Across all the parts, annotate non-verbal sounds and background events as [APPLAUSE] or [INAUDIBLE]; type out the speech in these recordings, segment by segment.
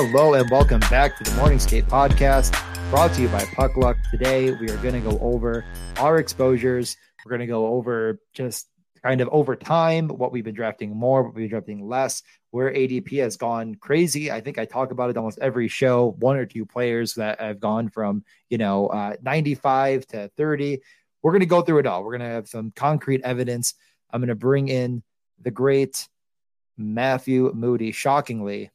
Hello and welcome back to the Morning Skate Podcast, brought to you by Puck Luck. Today we are going to go over our exposures. We're going to go over just kind of over time what we've been drafting more, what we've been drafting less, where ADP has gone crazy. I think I talk about it almost every show. One or two players that have gone from you know uh, 95 to 30. We're going to go through it all. We're going to have some concrete evidence. I'm going to bring in the great Matthew Moody, shockingly,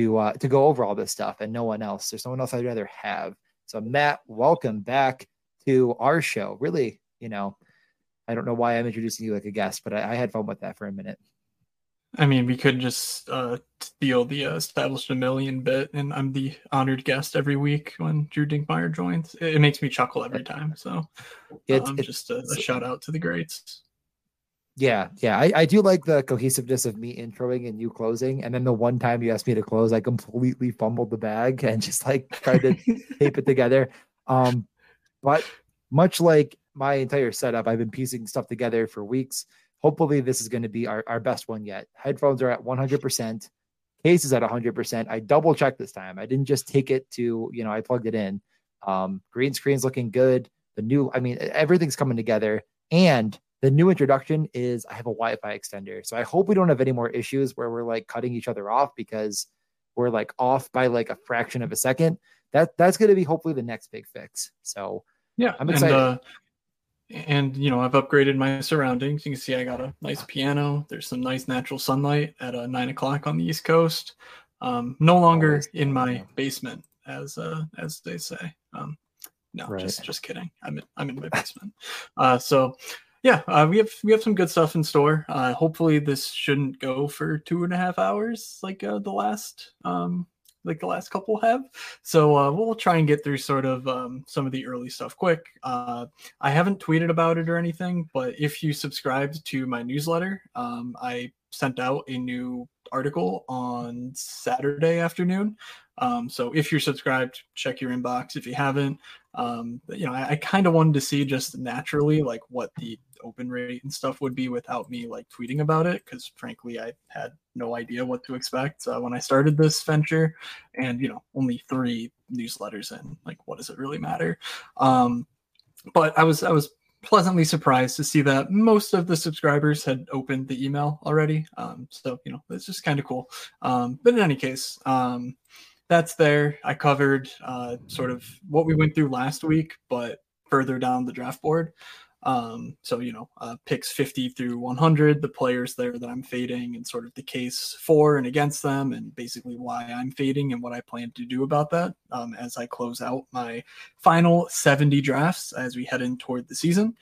to uh, to go over all this stuff, and no one else. There's no one else I'd rather have. So, Matt, welcome back to our show. Really, you know, I don't know why I'm introducing you like a guest, but I, I had fun with that for a minute. I mean, we could just uh, steal the uh, established a million bit, and I'm the honored guest every week when Drew Dinkmeyer joins. It, it makes me chuckle every time. So, it's, um, it's just a, a shout out to the greats. Yeah, yeah. I, I do like the cohesiveness of me introing and you closing. And then the one time you asked me to close, I completely fumbled the bag [LAUGHS] and just like tried to tape it together. Um, but much like my entire setup, I've been piecing stuff together for weeks. Hopefully, this is going to be our, our best one yet. Headphones are at 100%, case is at 100%. I double checked this time. I didn't just take it to, you know, I plugged it in. Um, green screen's looking good. The new, I mean, everything's coming together. And the new introduction is I have a Wi-Fi extender. So I hope we don't have any more issues where we're like cutting each other off because we're like off by like a fraction of a second. That that's going to be hopefully the next big fix. So yeah, I'm excited. And, uh, and you know I've upgraded my surroundings. You can see I got a nice piano. There's some nice natural sunlight at uh, nine o'clock on the East Coast. Um, no longer in my basement, as uh, as they say. Um, no, right. just just kidding. I'm in, I'm in my basement. [LAUGHS] Uh, so yeah, uh, we have we have some good stuff in store. Uh, hopefully, this shouldn't go for two and a half hours like uh, the last um, like the last couple have. So uh, we'll try and get through sort of um, some of the early stuff quick. Uh, I haven't tweeted about it or anything, but if you subscribed to my newsletter, um, I sent out a new article on Saturday afternoon. Um, so if you're subscribed, check your inbox. If you haven't, um, you know, I, I kind of wanted to see just naturally like what the open rate and stuff would be without me like tweeting about it because frankly I had no idea what to expect uh, when I started this venture, and you know, only three newsletters in. Like, what does it really matter? Um, but I was I was pleasantly surprised to see that most of the subscribers had opened the email already. Um, so you know, it's just kind of cool. Um, but in any case, um, that's there. I covered uh, sort of what we went through last week, but further down the draft board. Um, so you know, uh, picks 50 through 100, the players there that I'm fading, and sort of the case for and against them, and basically why I'm fading and what I plan to do about that um, as I close out my final 70 drafts as we head in toward the season.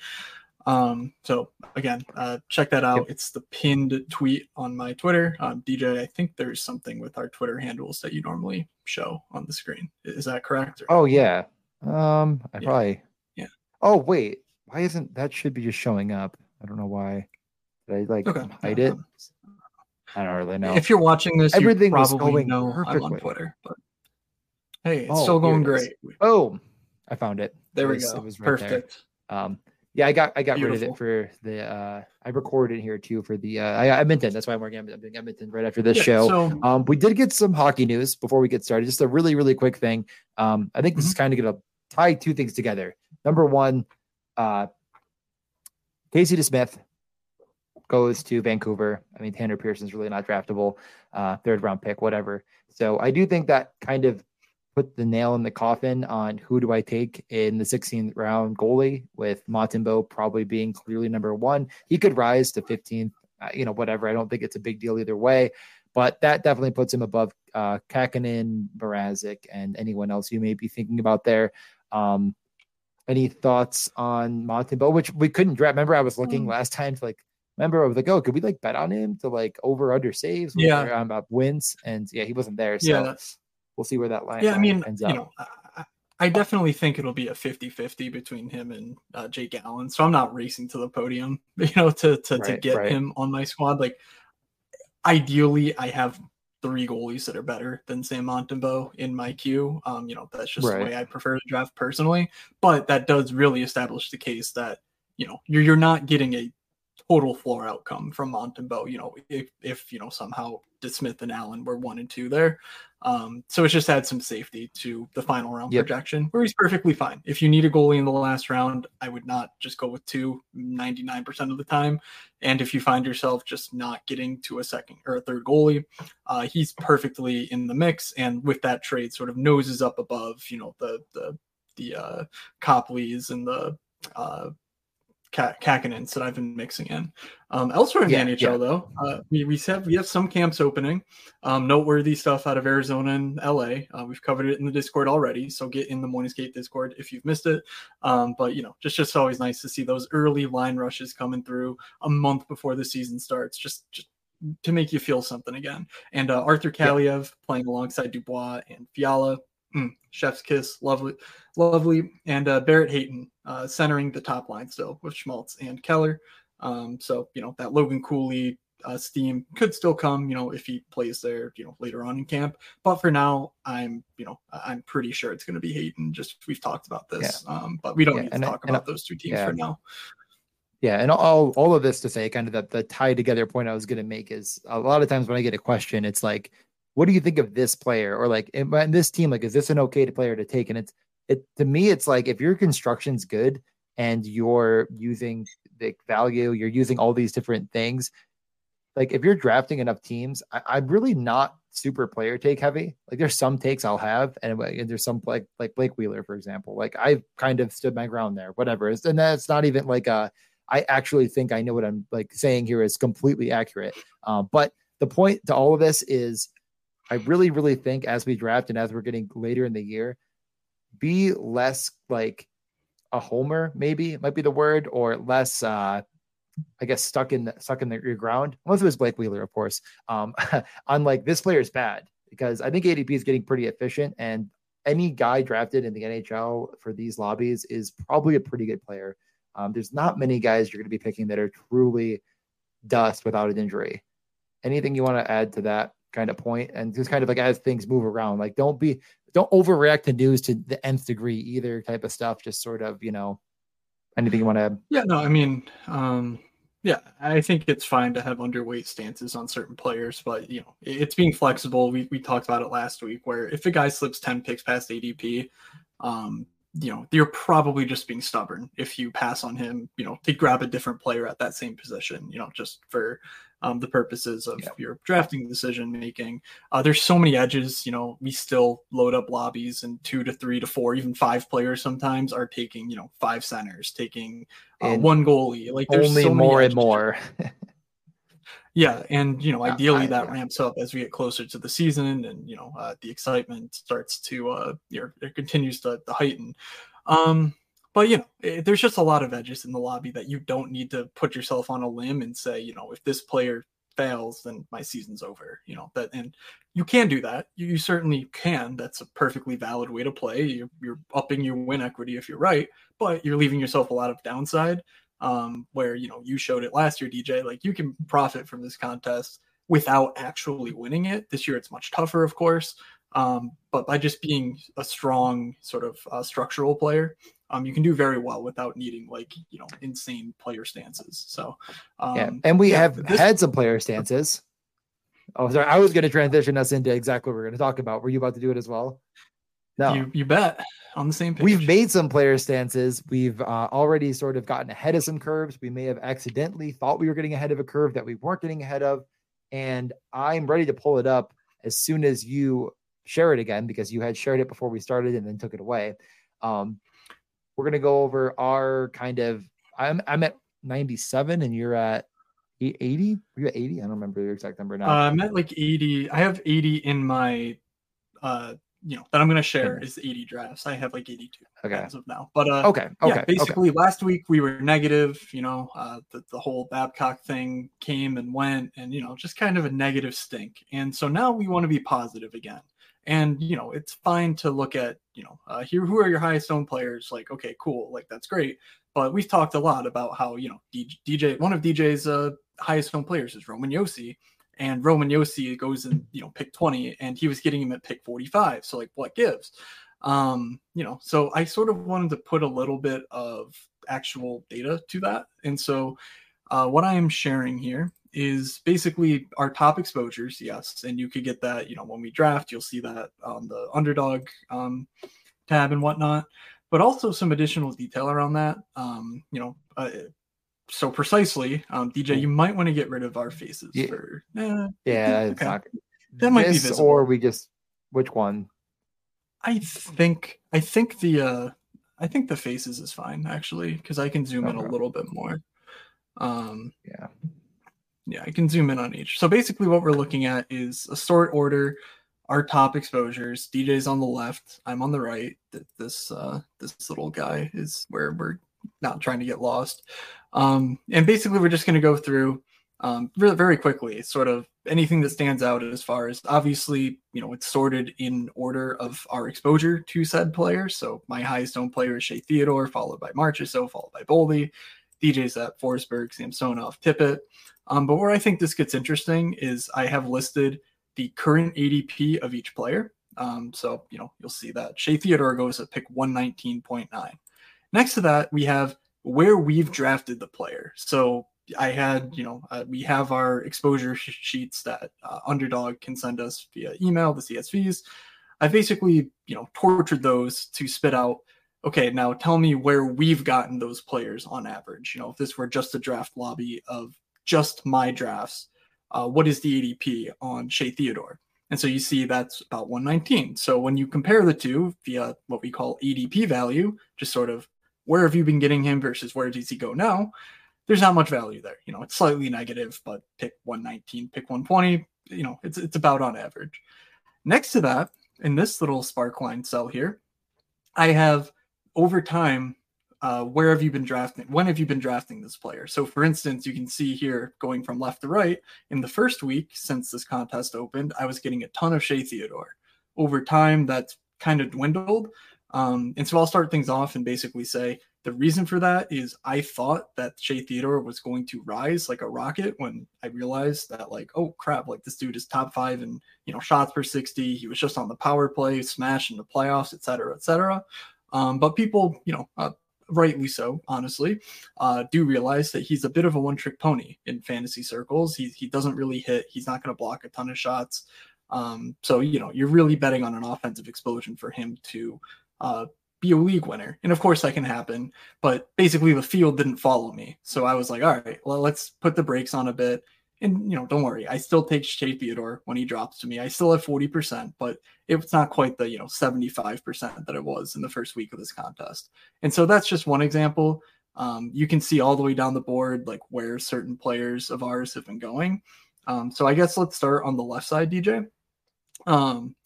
Um, so again, uh, check that out. Yep. It's the pinned tweet on my Twitter. Um, DJ, I think there's something with our Twitter handles that you normally show on the screen. Is that correct? Or? Oh yeah. Um, I yeah. probably. Yeah. Oh wait, why isn't that should be just showing up? I don't know why. Did I like okay. hide it? I don't really know. If you're watching this, everything you probably know perfectly. I'm on Twitter. But hey, it's oh, still going great. Oh, I found it. There it we was, go. It was right Perfect. There. Um, yeah, I got I got Beautiful. rid of it for the. uh I recorded here too for the. uh I, Edmonton. That's why I'm working. I'm doing Edmonton right after this yeah, show. So, um, we did get some hockey news before we get started. Just a really really quick thing. Um, I think this mm-hmm. is kind of going to tie two things together. Number one, uh, Casey DeSmith goes to Vancouver. I mean, Tanner Pearson's really not draftable, uh, third round pick, whatever. So I do think that kind of put the nail in the coffin on who do I take in the 16th round goalie with Montembeault probably being clearly number one. He could rise to 15th, uh, you know, whatever. I don't think it's a big deal either way, but that definitely puts him above uh, Kahkonen, Mrazek, and anyone else you may be thinking about there. Um, any thoughts on Montembeault, which we couldn't draft? Remember, I was looking mm. last time to like, remember, I was like, oh, could we like bet on him to like over under saves? Yeah. Um, wins. And yeah, he wasn't there. So yeah. We'll see where that line Yeah. I mean, ends up. you know, I, I definitely think it'll be a 50 50 between him and uh, Jake Allen. So I'm not racing to the podium, [LAUGHS] you know, to, to, right, to get right. him on my squad. Like, ideally, I have three goalies that are better than Sam Montembeault in my queue. Um, you know, that's just right. the way I prefer to draft personally. But that does really establish the case that, you know, you're you're not getting a total floor outcome from Montembeault, you know, if if you know somehow DeSmith and Allen were one and two there. Um, so it's just add some safety to the final round yep. projection where he's perfectly fine. If you need a goalie in the last round, I would not just go with two 99% of the time. And if you find yourself just not getting to a second or a third goalie, uh, he's perfectly in the mix. And with that trade, sort of noses up above, you know, the the the uh, Copleys and the uh, Kahkonens that I've been mixing in. Um, elsewhere in yeah, the NHL, yeah. though, uh, we, we have we have some camps opening. Um, noteworthy stuff out of Arizona and LA. Uh, we've covered it in the Discord already, so get in the Morning Skate Discord if you've missed it. Um, but you know, just just always nice to see those early line rushes coming through a month before the season starts. Just just to make you feel something again. And uh, Arthur Kaliyev yeah. playing alongside Dubois and Fiala. Mm, chef's kiss, lovely, lovely, and uh, Barrett Hayton uh, centering the top line still with Schmaltz and Keller. Um, so you know that Logan Cooley uh, steam could still come, you know, if he plays there, you know, later on in camp. But for now, I'm, you know, I'm pretty sure it's going to be Hayton. Just we've talked about this, yeah. um, but we don't yeah, need to talk about those two teams yeah. for now. Yeah, and all all of this to say, kind of that the tie together point I was going to make is a lot of times when I get a question, it's like, what do you think of this player, or like in, this team, like is this an okay to player to take? And it's it to me, it's like if your construction's good and you're using the value, you're using all these different things. Like if you're drafting enough teams, I, am really not super player take heavy. Like there's some takes I'll have, and, and there's some like like Blake Wheeler, for example. Like I've kind of stood my ground there, whatever. It's, And that's not even like a I actually think I know what I'm like saying here is completely accurate. Um, but the point to all of this is I really, really think as we draft and as we're getting later in the year, be less like a homer, maybe might be the word, or less uh I guess stuck in stuck in the, your ground. Unless it was Blake Wheeler, of course. Um, [LAUGHS] on like this player is bad because I think ADP is getting pretty efficient, and any guy drafted in the NHL for these lobbies is probably a pretty good player. Um, there's not many guys you're going to be picking that are truly dust without an injury. Anything you want to add to that kind of? And just kind of like as things move around, like don't be don't overreact to news to the nth degree either type of stuff. Just sort of, you know, anything you want to add? Yeah, no, I mean, um, yeah, I think it's fine to have underweight stances on certain players, but you know, it's being flexible. We we talked about it last week, where if a guy slips ten picks past ADP, um, you know, you're probably just being stubborn if you pass on him, you know, to grab a different player at that same position, you know, just for um, the purposes of yeah. your drafting decision making. Uh, there's so many edges. You know, we still load up lobbies, and two to three to four, even five players sometimes are taking you know five centers, taking uh, one goalie. Like there's only so more and more. [LAUGHS] yeah, and you know, ideally I, that yeah. ramps up as we get closer to the season, and you know, uh, the excitement starts to uh, your it continues to, to heighten. Um, but you know, it, there's just a lot of edges in the lobby that you don't need to put yourself on a limb and say, you know, if this player fails, then my season's over. You know that, and you can do that. You, you certainly can. That's a perfectly valid way to play. You're, you're upping your win equity if you're right, but you're leaving yourself a lot of downside. Um, where you know you showed it last year, DJ. Like you can profit from this contest without actually winning it. This year it's much tougher, of course. Um, but by just being a strong sort of uh, structural player, um, you can do very well without needing like you know insane player stances. So um, yeah, and we yeah, have this... had some player stances. Oh, sorry, I was going to transition us into exactly what we're going to talk about. Were you about to do it as well? No, you, you bet. On the same page. We've made some player stances. We've uh, already sort of gotten ahead of some curves. We may have accidentally thought we were getting ahead of a curve that we weren't getting ahead of. And I'm ready to pull it up as soon as you share it again because you had shared it before we started and then took it away. Um, we're gonna go over our kind of. I'm I'm at 97 and you're at 80. Are you at 80? I don't remember your exact number now. Uh, I'm at like 80. I have 80 in my uh you know that I'm gonna share is 80 drafts. I have like 82 okay. as of now. But uh okay, okay. Yeah, basically okay. last week we were negative, you know, uh the, the whole Babcock thing came and went and you know, just kind of a negative stink. And so now we want to be positive again. And you know, it's fine to look at, you know, uh, here who are your highest owned players? Like, okay, cool, like that's great. But we've talked a lot about how you know DJ, one of DJ's uh, highest owned players is Roman Josi, and Roman Josi goes in, you know, pick 20, and he was getting him at pick 45. So like, what gives? Um, you know, so I sort of wanted to put a little bit of actual data to that, and so uh, what I am sharing here is basically our top exposures, yes, and you could get that. You know, when we draft, you'll see that on the underdog um, tab and whatnot, but also some additional detail around that. Um, you know, uh, so precisely, um, DJ, you might want to get rid of our faces. Yeah, for, eh, yeah, okay. not, that might be visible. or we just which one? I think I think the uh I think the faces is fine actually because I can zoom okay. in a little bit more. Um, yeah, yeah, I can zoom in on each. So basically, what we're looking at is a sort order, our top exposures. DJ's on the left. I'm on the right. This uh, this little guy is where we're not trying to get lost. Um, and basically, we're just going to go through um, really very quickly, sort of anything that stands out as far as obviously, you know, it's sorted in order of our exposure to said player. So my highest owned player is Shea Theodore, followed by Marchessault, followed by Boldy. DJ's at Forsberg, Samsonov, Tippett. Um, but where I think this gets interesting is I have listed the current ADP of each player. Um, so, you know, you'll see that Shea Theodore goes at pick 119.9. Next to that, we have where we've drafted the player. So I had, you know, uh, we have our exposure sh- sheets that uh, Underdog can send us via email, the CSVs. I basically, you know, tortured those to spit out, okay, now tell me where we've gotten those players on average. You know, if this were just a draft lobby of just my drafts, uh, what is the ADP on Shea Theodore? And so you see that's about 119. So when you compare the two via what we call ADP value, just sort of where have you been getting him versus where does he go now? There's not much value there. You know, it's slightly negative, but pick 119, pick 120, you know, it's it's about on average. Next to that, in this little sparkline cell here, I have over time, uh, where have you been drafting? When have you been drafting this player? So, for instance, you can see here going from left to right. In the first week since this contest opened, I was getting a ton of Shea Theodore. Over time, that's kind of dwindled, um, and so I'll start things off and basically say the reason for that is I thought that Shea Theodore was going to rise like a rocket when I realized that like oh crap like this dude is top five and you know shots per 60 he was just on the power play smash in the playoffs etc etc um, but people you know uh, rightly so honestly uh, do realize that he's a bit of a one trick pony in fantasy circles he, he doesn't really hit he's not going to block a ton of shots um, so you know you're really betting on an offensive explosion for him to uh, be a league winner. And of course that can happen, but basically the field didn't follow me. So I was like, all right, well, let's put the brakes on a bit. And you know, don't worry, I still take Shea Theodore when he drops to me. I still have 40%, but it's not quite the you know 75% that it was in the first week of this contest. And so that's just one example. Um, you can see all the way down the board like where certain players of ours have been going. Um, so I guess let's start on the left side, DJ. Um,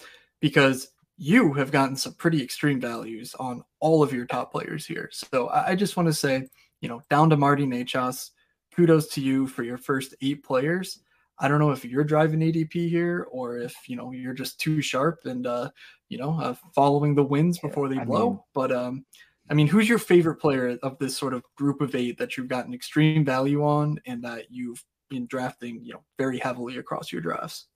because you have gotten some pretty extreme values on all of your top players here. So I just want to say, you know, down to Marty Necas, kudos to you for your first eight players. I don't know if you're driving ADP here or if you know you're just too sharp and uh, you know uh, following the winds before they blow. mean, but um, I mean, who's your favorite player of this sort of group of eight that you've gotten extreme value on and that you've been drafting, you know, very heavily across your drafts?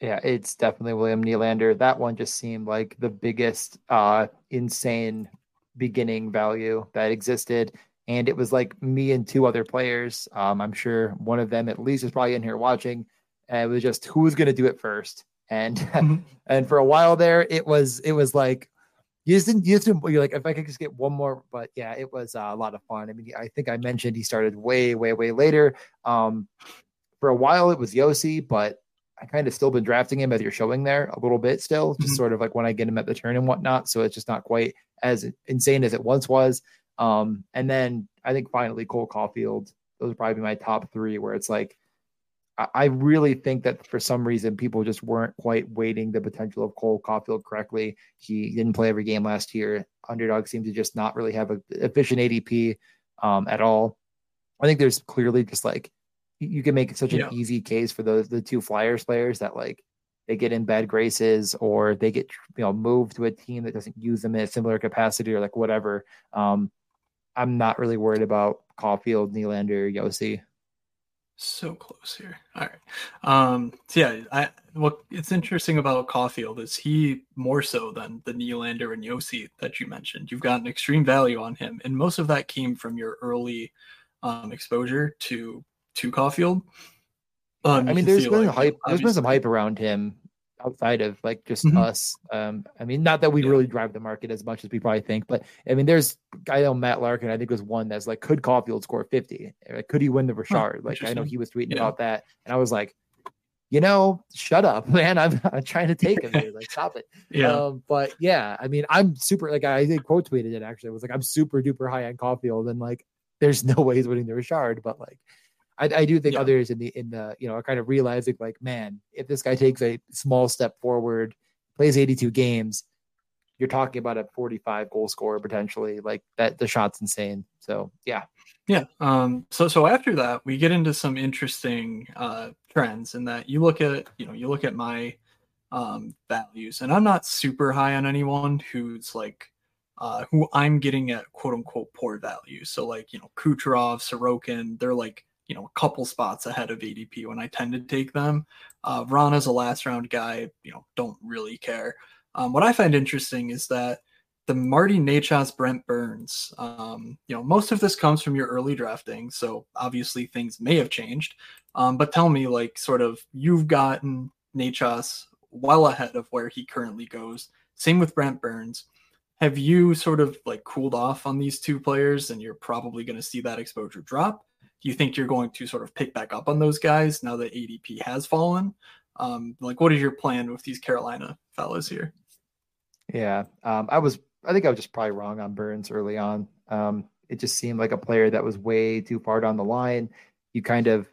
Yeah, it's definitely William Nylander. That one just seemed like the biggest uh insane beginning value that existed. And it was like me and two other players. Um, I'm sure one of them at least is probably in here watching. And it was just who's gonna do it first. And mm-hmm. [LAUGHS] and for a while there, it was it was like you just didn't you just didn't, you're like if I could just get one more, but yeah, it was uh, a lot of fun. I mean, I think I mentioned he started way, way, way later. Um, for a while it was Josi, but I kind of still been drafting him as you're showing there a little bit still, just mm-hmm. sort of like when I get him at the turn and whatnot. So it's just not quite as insane as it once was. Um, and then I think finally Cole Caufield, those are probably my top three where it's like, I, I really think that for some reason people just weren't quite weighting the potential of Cole Caufield correctly. He didn't play every game last year. Underdog seemed to just not really have a efficient ADP um, at all. I think there's clearly just like you can make such an yeah. easy case for those the two Flyers players that like they get in bad graces or they get you know moved to a team that doesn't use them in a similar capacity or like whatever. Um, I'm not really worried about Caufield, Nylander, Josi. So close here. All right. Um, so yeah, I what it's interesting about Caufield is he more so than the Nylander and Josi that you mentioned. You've got an extreme value on him, and most of that came from your early um, exposure to to Caufield. Um, I mean, there's been like, hype. There's been some hype around him outside of like just mm-hmm. us. Um, I mean, not that we yeah. really drive the market as much as we probably think, but I mean, there's I know Matt Larkin. I think was one that's like, could Caufield score 50? Like, could he win the Richard? Huh, like, I know he was tweeting yeah. about that, and I was like, you know, shut up, [LAUGHS] man. I'm, I'm trying to take him here. Like, stop it. [LAUGHS] Yeah. Um, but yeah, I mean, I'm super like I think quote tweeted it actually. It was like I'm super duper high on Caufield, and like, there's no way he's winning the Richard, but like I, I do think yeah. others in the in the you know are kind of realizing like, man, if this guy takes a small step forward, plays 82 games, you're talking about a 45 goal scorer potentially. Like that, the shot's insane. So yeah, yeah. Um. So so after that, we get into some interesting uh trends in that you look at you know you look at my um values, and I'm not super high on anyone who's like uh, who I'm getting at quote unquote poor value. So like, you know, Kucherov, Sorokin, they're like you know a couple spots ahead of ADP when I tend to take them. Uh, is a last round guy, you know, don't really care. Um, what I find interesting is that the Marty Necas, Brent Burns, um, you know, most of this comes from your early drafting, so obviously things may have changed. Um, but tell me, like, sort of, you've gotten Necas well ahead of where he currently goes. Same with Brent Burns. Have you sort of like cooled off on these two players, and you're probably going to see that exposure drop? Do you think you're going to sort of pick back up on those guys now that ADP has fallen? Um, like, what is your plan with these Carolina fellows here? Yeah, um, I was. I think I was just probably wrong on Burns early on. Um, it just seemed like a player that was way too far down the line. You kind of,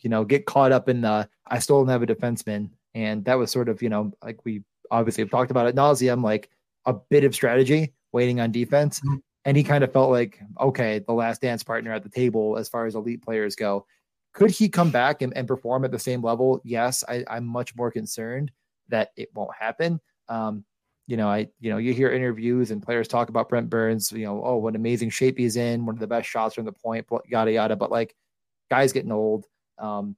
you know, get caught up in the I still don't have a defenseman, and that was sort of, you know, like we obviously have talked about it nauseum, like a bit of strategy waiting on defense. Mm-hmm and he kind of felt like okay the last dance partner at the table as far as elite players go. Could he come back and, and perform at the same level? Yes I, am much more concerned that it won't happen. Um, you know i you know you hear interviews and players talk about brent burns you know oh what amazing shape he's in one of the best shots from the point yada yada. But like guys getting old. Um,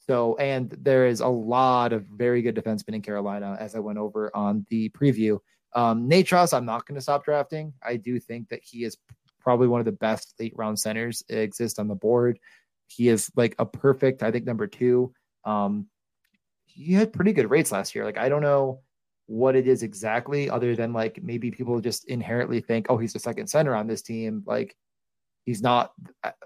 so and there is a lot of very good defensemen in carolina as i went over on the preview um, Necas, I'm not going to stop drafting. I do think that he is probably one of the best late round centers exist on the board. He is like a perfect, I think, number two. Um, he had pretty good rates last year. Like, I don't know what it is exactly, other than like maybe people just inherently think, oh, he's the second center on this team. Like, he's not,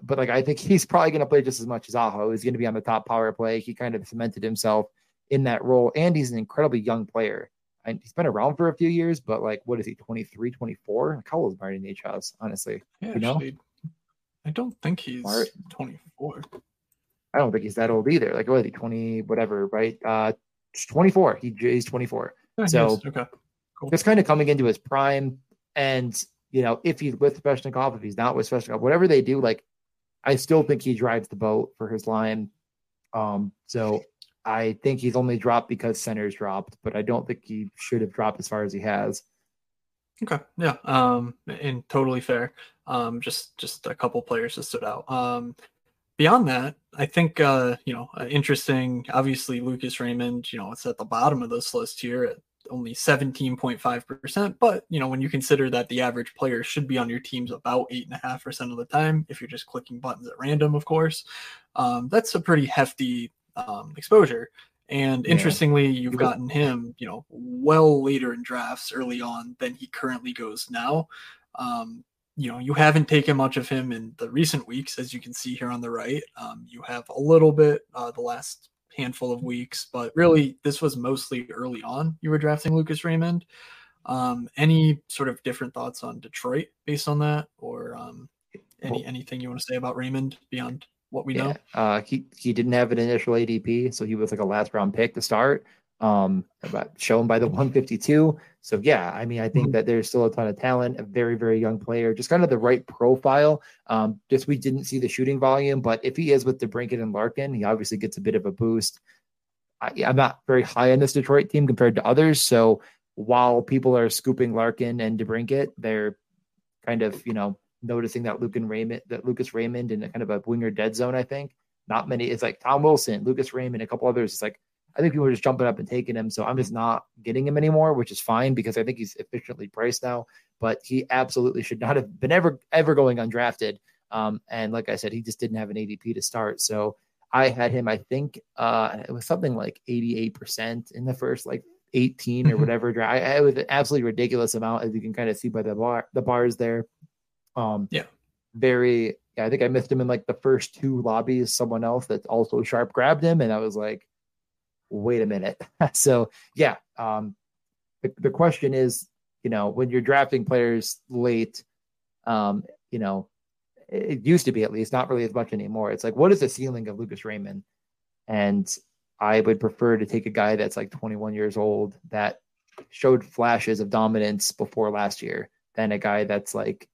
but like, I think [LAUGHS] he's probably going to play just as much as Aho. He's going to be on the top power play. He kind of cemented himself in that role, and he's an incredibly young player he's been around for a few years, but like, what is he, 23, 24? How old is Marty Necas, honestly? Yeah, you know? Actually, I don't think he's 24. I don't think he's that old either. Like, what is he, 20, whatever, right? Uh, 24. He, he's 24. Yeah, so, okay. Cool. It's kind of coming into his prime. And, you know, if he's with Svechnikov, if he's not with Svechnikov, whatever they do, like, I still think he drives the boat for his line. Um, so I think he's only dropped because centers dropped, but I don't think he should have dropped as far as he has. Okay, yeah, um, and totally fair. Um, just just a couple players that stood out. Um, beyond that, I think uh, you know, uh, interesting. Obviously, Lucas Raymond, you know, it's at the bottom of this list here at only 17.5%. But you know, when you consider that the average player should be on your teams about eight and a half percent of the time, if you're just clicking buttons at random, of course, um, that's a pretty hefty um, exposure. And interestingly, yeah. you've gotten him, you know, well later in drafts early on than he currently goes now. Um, you know, you haven't taken much of him in the recent weeks, as you can see here on the right. Um, you have a little bit uh, the last handful of weeks, but really, this was mostly early on. You were drafting Lucas Raymond. Um, any sort of different thoughts on Detroit based on that, or um, any anything you want to say about Raymond beyond what we yeah. know. Uh, he he didn't have an initial ADP, so he was like a last round pick to start. Um, about shown by the [LAUGHS] 152. So yeah, I mean, I think mm-hmm. that there's still a ton of talent. A very very young player, just kind of the right profile. Um, just we didn't see the shooting volume, but if he is with DeBrincat and Larkin, he obviously gets a bit of a boost. I, I'm not very high on this Detroit team compared to others, so while people are scooping Larkin and DeBrincat, they're kind of you know noticing that Luke and Raymond, that Lucas Raymond in a kind of a winger dead zone. I think not many. It's like Tom Wilson, Lucas Raymond, a couple others. It's like I think people are just jumping up and taking him. So I'm just not getting him anymore, which is fine because I think he's efficiently priced now. But he absolutely should not have been ever ever going undrafted. Um, and like I said, he just didn't have an ADP to start. So I had him, I think uh, it was something like 88% in the first like 18 or mm-hmm. whatever. I, it was an absolutely ridiculous amount, as you can kind of see by the bar, the bars there. Um, yeah, very. Yeah, I think I missed him in like the first two lobbies. Someone else that also sharp grabbed him, and I was like, "Wait a minute." [LAUGHS] so yeah, um, the, the question is, you know, when you're drafting players late, um, you know, it used to be at least not really as much anymore. It's like, what is the ceiling of Lucas Raymond? And I would prefer to take a guy that's like 21 years old that showed flashes of dominance before last year than a guy that's like,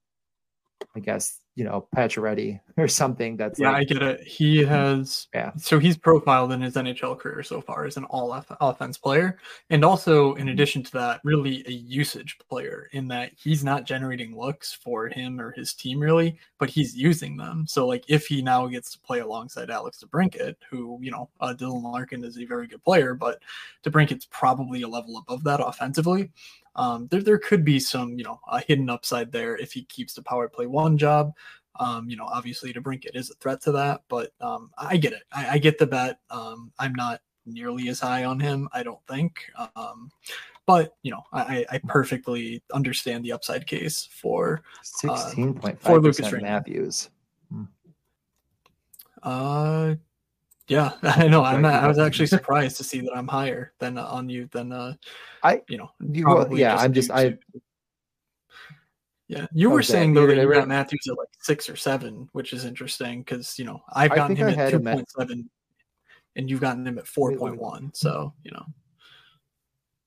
I guess, you know, Pacioretty [LAUGHS] or something that's yeah, like, I get it. He has yeah. So he's profiled in his NHL career so far as an all offense player, and also in mm-hmm. addition to that, really a usage player in that he's not generating looks for him or his team really, but he's using them. So like if he now gets to play alongside Alex DeBrincat, who you know uh, Dylan Larkin is a very good player, but DeBrincat's probably a level above that offensively. Um, there, there could be some, you know, a hidden upside there if he keeps the power play one job. Um, you know, obviously DeBrincat is a threat to that, but um, I get it. I, I get the bet. Um, I'm not nearly as high on him, I don't think. Um, but you know, I, I perfectly understand the upside case for uh, sixteen point five for Lucas Matthews. Hmm. Uh, yeah, [LAUGHS] I know. I'm. I was actually [LAUGHS] surprised to see that I'm higher than uh, on you than uh, I. You know, well, yeah. I'm just. I. Yeah, you were okay. saying though that you got Matthews at like six or seven, which is interesting because you know I've gotten him at two point seven, and you've gotten him at four point one. So you know.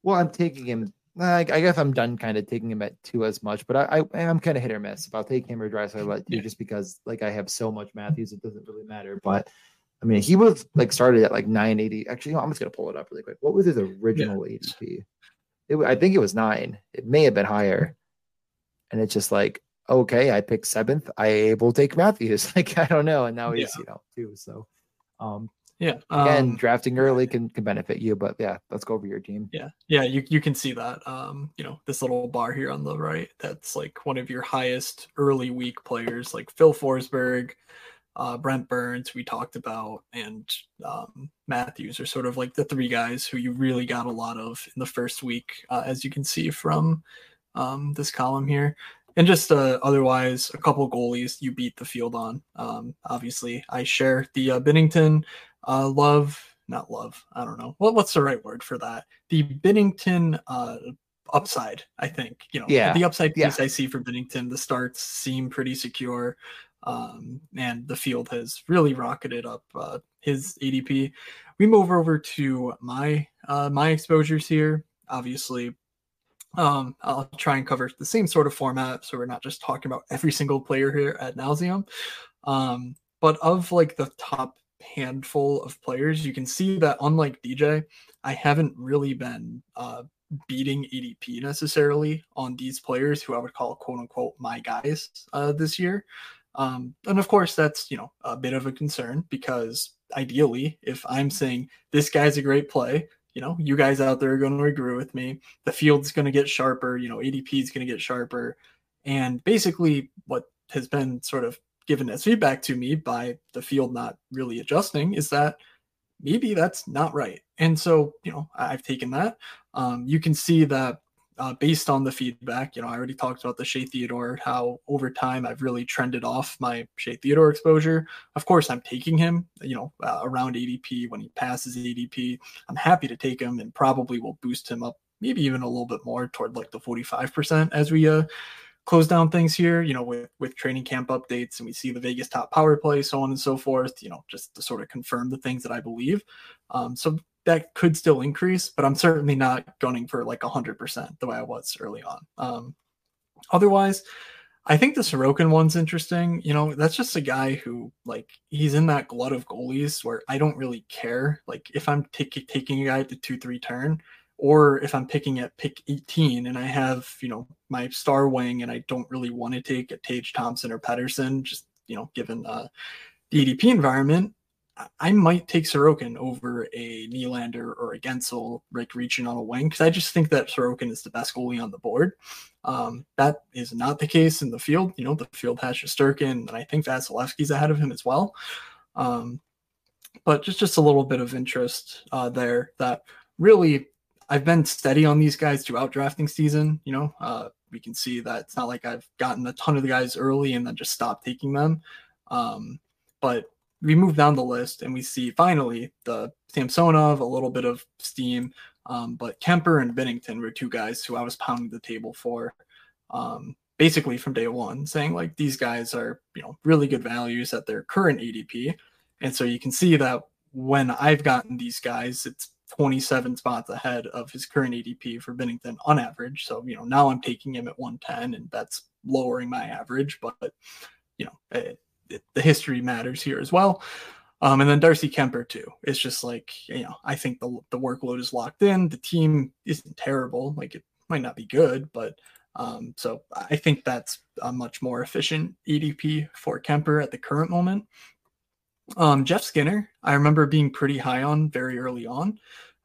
Well, I'm taking him. I, I guess I'm done kind of taking him at two as much, but I, I am kind of hit or miss. If I'll take him or Draisaitl at two, yeah. just because like I have so much Matthews, it doesn't really matter. But I mean, he was like started at like 980. Actually, you know, I'm just gonna pull it up really quick. What was his original yeah. ADP? It, I think it was nine. It may have been higher. And it's just like, okay, I picked seventh. I will take Matthews. [LAUGHS] Like I don't know, and now he's yeah. you know two. So, um, yeah. Again, um, drafting early can can benefit you, but yeah, let's go over your team. Yeah, yeah, you you can see that. Um, you know, this little bar here on the right, that's like one of your highest early week players, like Phil Forsberg, uh, Brent Burns, we talked about, and um, Matthews are sort of like the three guys who you really got a lot of in the first week, uh, as you can see from um, this column here. And just uh, otherwise, a couple goalies you beat the field on. Um, obviously, I share the uh, Binnington uh, love, not love. I don't know what what's the right word for that. The Binnington uh, upside, I think. You know, yeah. the upside piece yeah. I see for Binnington, The starts seem pretty secure um, and the field has really rocketed up uh, his ADP. We move over to my uh, my exposures here. Obviously, um, I'll try and cover the same sort of format, so we're not just talking about every single player here at nauseum. Um, but of like the top handful of players, you can see that unlike DJ, I haven't really been uh, beating ADP necessarily on these players who I would call quote unquote my guys uh, this year. Um, and of course, that's you know a bit of a concern because ideally, if I'm saying this guy's a great play, you know, you guys out there are going to agree with me. The field's going to get sharper. You know, ADP is going to get sharper, and basically, what has been sort of given as feedback to me by the field not really adjusting is that maybe that's not right. And so, you know, I've taken that. Um, you can see that uh, based on the feedback, you know, I already talked about the Shea Theodore, how over time I've really trended off my Shea Theodore exposure. Of course, I'm taking him, you know, uh, around ADP when he passes ADP. I'm happy to take him and probably will boost him up maybe even a little bit more toward like the 45% as we uh, close down things here, you know, with, with training camp updates and we see the Vegas top power play, so on and so forth, you know, just to sort of confirm the things that I believe. Um, so that could still increase, but I'm certainly not gunning for like 100% the way I was early on. Um, otherwise, I think the Sorokin one's interesting. You know, that's just a guy who, like, he's in that glut of goalies where I don't really care. Like, if I'm t- taking a guy at the 2 3 turn, or if I'm picking at pick 18 and I have, you know, my star wing and I don't really want to take a Tage Thompson or Pettersson, just, you know, given uh, the ADP environment, I might take Sorokin over a Nylander or a Guentzel, like reaching on a wing, because I just think that Sorokin is the best goalie on the board. Um, that is not the case in the field. You know, the field has Shesterkin, and I think Vasilevskiy's ahead of him as well. Um, but just just a little bit of interest uh, there that really I've been steady on these guys throughout drafting season. You know, uh, we can see that it's not like I've gotten a ton of the guys early and then just stopped taking them. Um, but we move down the list and we see finally the Samsonov, a little bit of steam, um, but Kuemper and Binnington were two guys who I was pounding the table for. Um, basically from day one, saying like these guys are you know really good values at their current ADP, and so you can see that when I've gotten these guys, it's 27 spots ahead of his current ADP for Binnington on average. So, you know, now I'm taking him at 110 and that's lowering my average, but, you know, it, the history matters here as well. Um, and then Darcy Kuemper too. It's just like, you know, I think the, the workload is locked in. The team isn't terrible. Like it might not be good, but um, so I think that's a much more efficient ADP for Kuemper at the current moment. Um, Jeff Skinner, I remember being pretty high on very early on.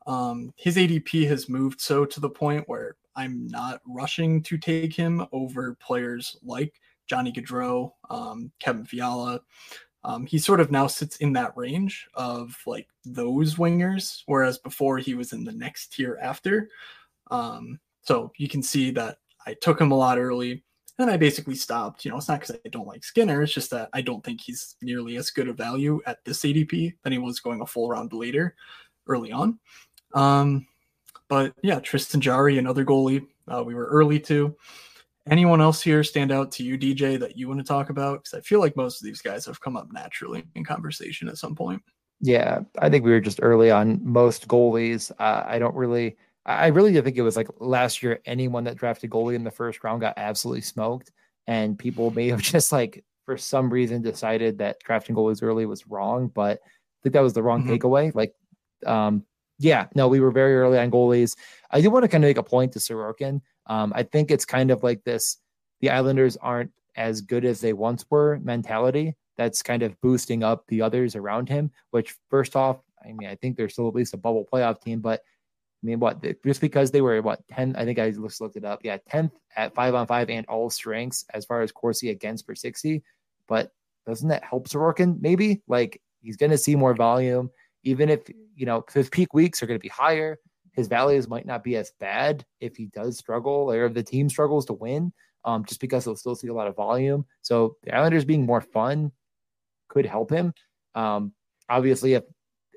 Um, his ADP has moved so to the point where I'm not rushing to take him over players like Johnny Gaudreau, um, Kevin Fiala. Um, he sort of now sits in that range of like those wingers, whereas before he was in the next tier after. Um, so you can see that I took him a lot early. Then I basically stopped. You know, it's not because I don't like Skinner. It's just that I don't think he's nearly as good a value at this ADP than he was going a full round later, early on. Um, but yeah, Tristan Jarry, another goalie, uh, we were early to. Anyone else here stand out to you, DJ, that you want to talk about? Because I feel like most of these guys have come up naturally in conversation at some point. Yeah, I think we were just early on most goalies. Uh, I don't really I really do think it was like last year, anyone that drafted goalie in the first round got absolutely smoked. And people may have [LAUGHS] just like, for some reason, decided that drafting goalies early was wrong. But I think that was the wrong mm-hmm. takeaway. Like, um, yeah, no, we were very early on goalies. I do want to kind of make a point to Sorokin. Um, I think it's kind of like this the Islanders aren't as good as they once were mentality that's kind of boosting up the others around him, which, first off, I mean, I think they're still at least a bubble playoff team, but I mean, what just because they were what 10, I think I just looked it up. Yeah, 10th at five on five and all strengths as far as Corsi against per 60. But doesn't that help Sorokin? Maybe like he's going to see more volume, even if you know his peak weeks are going to be higher. His values might not be as bad if he does struggle or if the team struggles to win, um, just because he'll still see a lot of volume. So the Islanders being more fun could help him. Um, obviously, if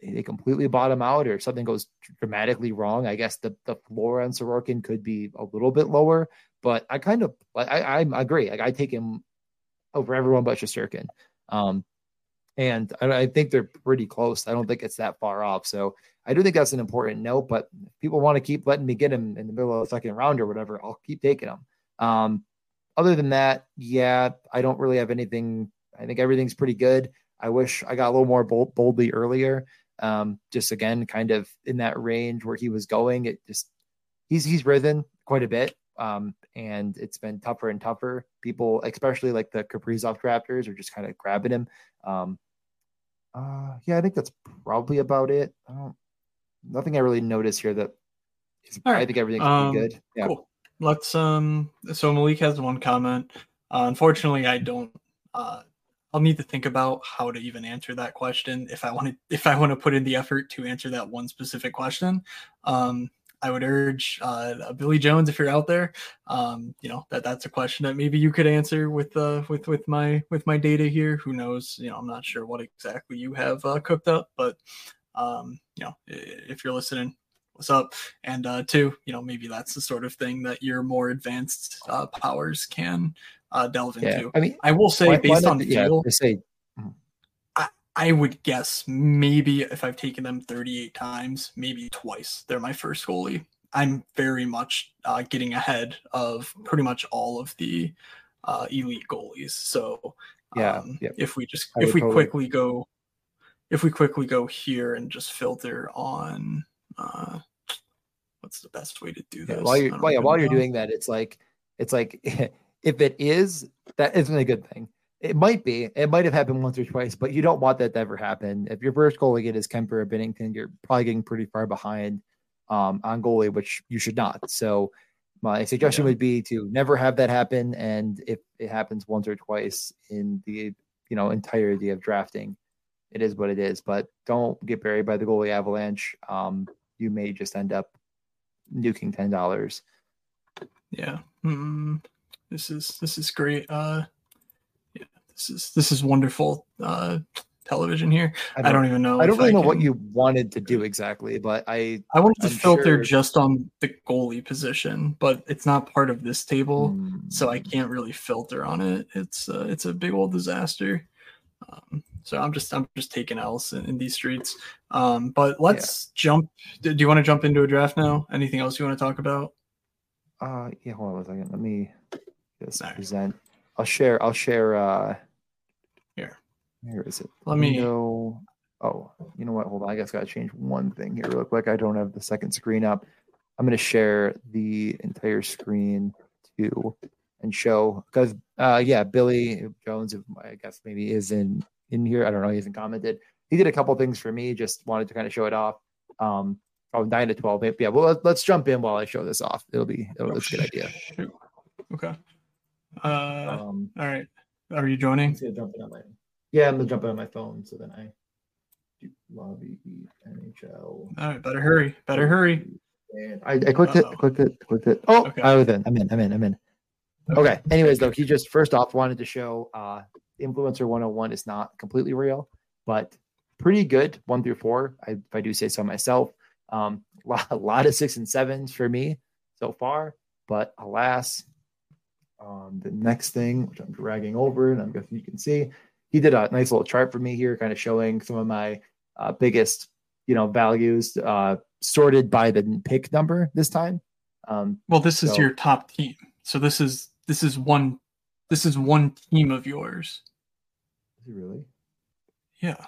they completely bottom out or something goes dramatically wrong, I guess the, the floor on Sorokin could be a little bit lower. But I kind of I, I, I agree. Like I take him over everyone but Shesterkin. Um, and I, I, think they're pretty close. I don't think it's that far off. So I do think that's an important note. But people want to keep letting me get him in the middle of the second round or whatever, I'll keep taking him. Um, other than that, yeah, I don't really have anything. I think everything's pretty good. I wish I got a little more bold, Boldy earlier. Um, just again, kind of in that range where he was going. It just he's he's risen quite a bit. Um, and it's been tougher and tougher. People, especially like the Kaprizov drafters, are just kind of grabbing him. Um, uh, yeah, I think that's probably about it. I don't, nothing I really noticed here that is, right. I think everything's um, good. Yeah. Cool. Let's um. So Malik has one comment. Uh, unfortunately, I don't uh, I'll need to think about how to even answer that question if I want to if I want to put in the effort to answer that one specific question. Um, I would urge uh, Billy Jones if you're out there, um, you know that that's a question that maybe you could answer with uh, with with my with my data here. Who knows? You know, I'm not sure what exactly you have uh, cooked up, but um, you know, if you're listening, what's up? And uh, two, you know, maybe that's the sort of thing that your more advanced uh, powers can uh, delve yeah. into. I mean, I will say, why, based why on feel, yeah, say, hmm. I, I would guess maybe if I've taken them 38 times, maybe twice, they're my first goalie. I'm very much uh, getting ahead of pretty much all of the uh, elite goalies. So, yeah, um, yeah. if we just if we quickly go, if we quickly go here and just filter on, uh, what's the best way to do this? Yeah, while you're while, while you're doing that, it's like it's like [LAUGHS] if it is, that isn't a good thing. It might be. It might have happened once or twice, but you don't want that to ever happen. If your first goal again is Kuemper or Binnington, you're probably getting pretty far behind um, on goalie, which you should not. So my suggestion yeah. would be to never have that happen. And if it happens once or twice in the you know entirety of drafting, it is what it is. But don't get buried by the goalie avalanche. Um, you may just end up nuking ten dollars. Yeah. Mm, this is this is great. Uh, yeah, this is this is wonderful. Uh, television here. I don't, I don't even know. I don't really I know can... what you wanted to do exactly, but I I wanted to I'm filter sure... just on the goalie position, but it's not part of this table, mm. so I hmm. can't really filter on it. It's uh, it's a big old disaster. Um, so I'm just I'm just taking else in, in these streets. Um, but let's yeah. jump. Do you want to jump into a draft now? Anything else you want to talk about? Uh, yeah. Hold on a second. Let me just right. present. I'll share. I'll share. Uh, here. Here is it? Let me go. Oh, you know what? Hold on. I guess I got to change one thing here real quick. I don't have the second screen up. I'm going to share the entire screen too and show because uh yeah billy jones i guess maybe is in in here. I don't know he hasn't commented. He did a couple things for me just wanted to kind of show it off. Um oh 9 to 12 yeah well let's jump in while i show this off. It'll be it'll, oh, it's a good idea. okay. Uh um, all right. Are you joining? On my, yeah i'm gonna jump in on my phone so then i do lobby nhl all right better hurry better hurry. And I, I clicked Uh-oh. it clicked it clicked it. Oh okay. i was in i'm in i'm in i'm in. Okay. Anyways, though, he just first off wanted to show uh, Influencer 101 is not completely real, but pretty good one through four. I, if I do say so myself. Um, [LAUGHS] a lot of six and sevens for me so far, but alas, um, the next thing, which I'm dragging over, and I'm guessing you can see, he did a nice little chart for me here, kind of showing some of my uh, biggest, you know, values uh, sorted by the pick number this time. Um, well, this is your top team, so this is this is one this is one team of yours. Is it really? Yeah.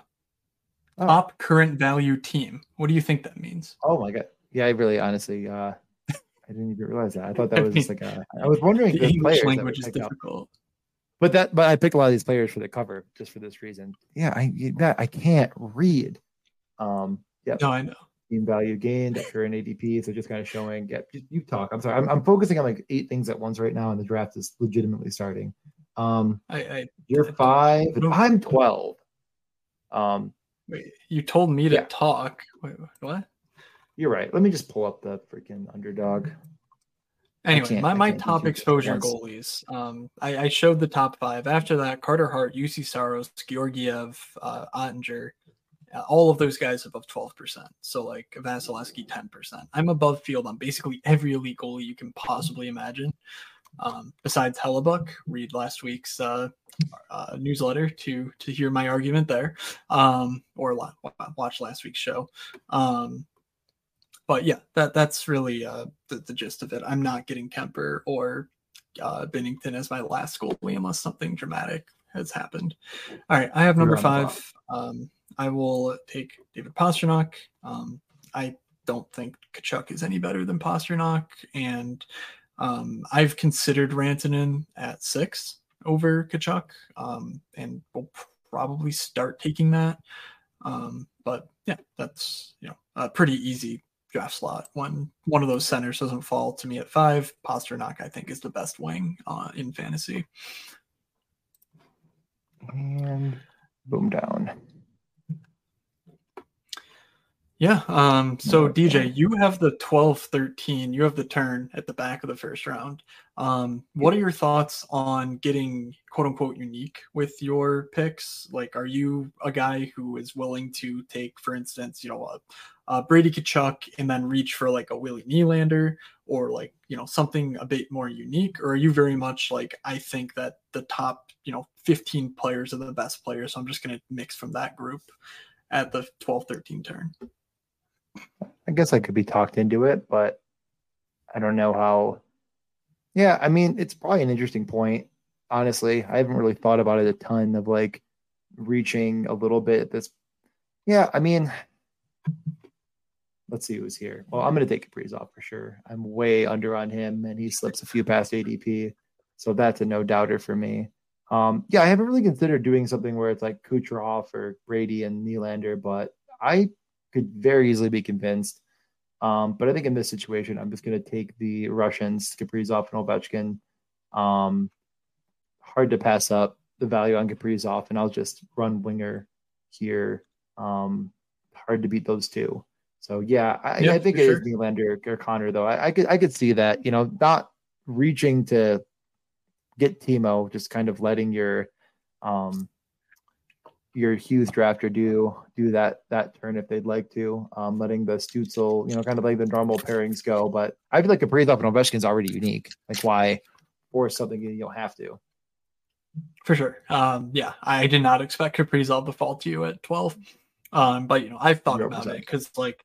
Oh. Top current value team. What do you think that means? Oh my god. Yeah, I really honestly uh I didn't even realize that. I thought that [LAUGHS] was just like a I was wondering the English language is difficult. Up. But that but I picked a lot of these players for the cover just for this reason. Yeah, I that I can't read. Um yeah. No, I know team value gained after an ADP. So just kind of showing, yeah, you talk. I'm sorry. I'm, I'm focusing on like eight things at once right now, and the draft is legitimately starting. Um, I, I you're five. I'm 12. Um, wait, you told me to yeah. talk. Wait, what? You're right. Let me just pull up the freaking underdog. Anyway, my, my top exposure goalies. Um, I, I, showed the top five. After that, Carter Hart, Juuse Saros, Georgiev, uh, Oettinger, uh, all of those guys above 12%. So like Vasilevskiy 10%. I'm above field on basically every elite goalie you can possibly imagine. Um, besides Hellebuyck, read last week's uh, uh, newsletter to to hear my argument there, um, or watch last week's show. Um, but yeah, that that's really uh, the, the gist of it. I'm not getting Kuemper or uh, Binnington as my last goalie unless something dramatic has happened. All right, I have number five. Um, I will take David Pastrnak. Um, I don't think Tkachuk is any better than Pastrnak, and um, I've considered Rantanen at six over Tkachuk, um, and we'll probably start taking that. Um, but yeah, that's you know a pretty easy draft slot. When one of those centers doesn't fall to me at five, Pastrnak I think is the best wing uh, in fantasy. And boom down. Yeah. Um, so DJ, you have the 12 13. You have the turn at the back of the first round. Um, what are your thoughts on getting quote unquote unique with your picks? Like, are you a guy who is willing to take, for instance, you know, a, a Brady Tkachuk and then reach for like a Willie Nylander or like, you know, something a bit more unique? Or are you very much like, I think that the top, you know, 15 players are the best players. So I'm just going to mix from that group at the 12 13 turn? I guess I could be talked into it, but I don't know how. Yeah, I mean, it's probably an interesting point. Honestly, I haven't really thought about it a ton of like reaching a little bit. This, yeah, I mean, let's see who's here. Well, I'm going to take Kaprizov for sure. I'm way under on him, and he slips a few past ADP, so that's a no doubter for me. Um, yeah, I haven't really considered doing something where it's like Kucherov or Brady and Nylander, but I could very easily be convinced. Um, but I think in this situation, I'm just going to take the Russians, Kaprizov and Ovechkin. Um, hard to pass up the value on Kaprizov, and I'll just run winger here. Um, hard to beat those two. So yeah, I, yeah, I think it sure. is Nylander or Connor though. I, I, could I could see that. You know, not reaching to get Timo, just kind of letting your um your Hughes drafter do do that that turn if they'd like to, um, letting the Stützle, you know, kind of like the normal pairings go. But I feel like a Kaprizov and Ovechkin is already unique. Like why force something you don't have to? For sure. Um, yeah, I did not expect Kaprizov to fall to you at twelve. Um, but you know, I've thought 100%. about it because like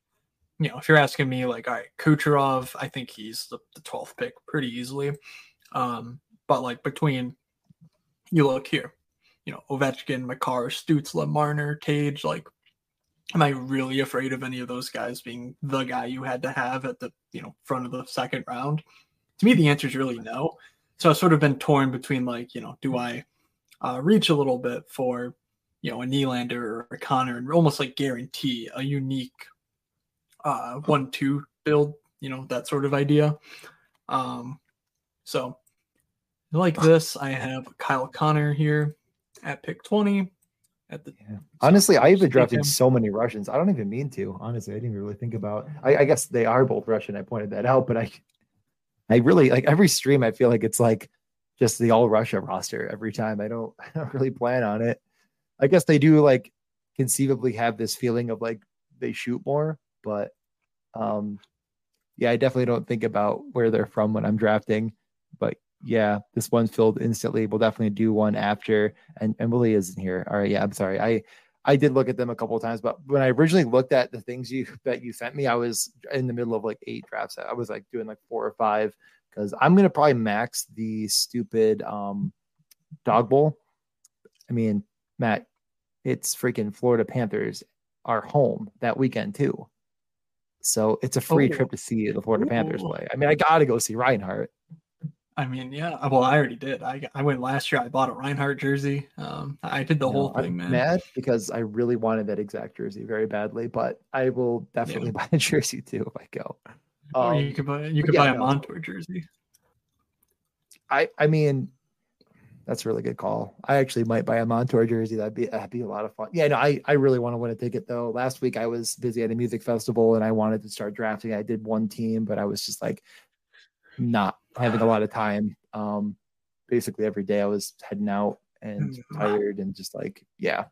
you know, if you're asking me, like, all right, Kucherov, I think he's the, the 12th pick pretty easily. Um, but like between you look here, you know, Ovechkin, Makar, Stützle, Marner, Tage, like, am I really afraid of any of those guys being the guy you had to have at the, you know, front of the second round? To me, the answer is really no. So I've sort of been torn between like, you know, do I uh, reach a little bit for, you know, a Nylander or a Connor and almost like guarantee a unique uh, one two build, you know, that sort of idea. Um, so like this, I have Kyle Connor here at pick 20. At the yeah. honestly, I've been drafting so many Russians. I don't even mean to. Honestly, I didn't really think about. I, I guess they are both Russian. I pointed that out, but I, I really like every stream. I feel like it's like just the all Russia roster every time. I don't, [LAUGHS] I don't really plan on it. I guess they do like conceivably have this feeling of like they shoot more, but um, yeah, I definitely don't think about where they're from when I'm drafting. But yeah, this one filled instantly. We'll definitely do one after. And and Willie isn't here. All right, yeah, I'm sorry. I I did look at them a couple of times, but when I originally looked at the things you [LAUGHS] that you sent me, I was in the middle of like eight drafts. I was like doing like four or five because I'm gonna probably max the stupid um dog bowl. I mean, Matt, it's freaking Florida Panthers are home that weekend too. So it's a free oh. trip to see the Florida Ooh. Panthers play. I mean, I got to go see Reinhart. I mean, yeah. Uh, well, I already did. I I went last year. I bought a Reinhart jersey. Um, I did the you whole know, thing, I'm man. Mad because I really wanted that exact jersey very badly, but I will definitely yeah. [LAUGHS] buy a jersey too if I go. Um, you could buy you could yeah, buy a no. Montour jersey. I I mean, that's a really good call. I actually might buy a Montour jersey. That'd be that'd be a lot of fun. Yeah, no, I, I really want to win a ticket though. Last week I was busy at a music festival and I wanted to start drafting. I did one team, but I was just like not having a lot of time. Um, basically every day I was heading out and mm-hmm. tired and just like, yeah,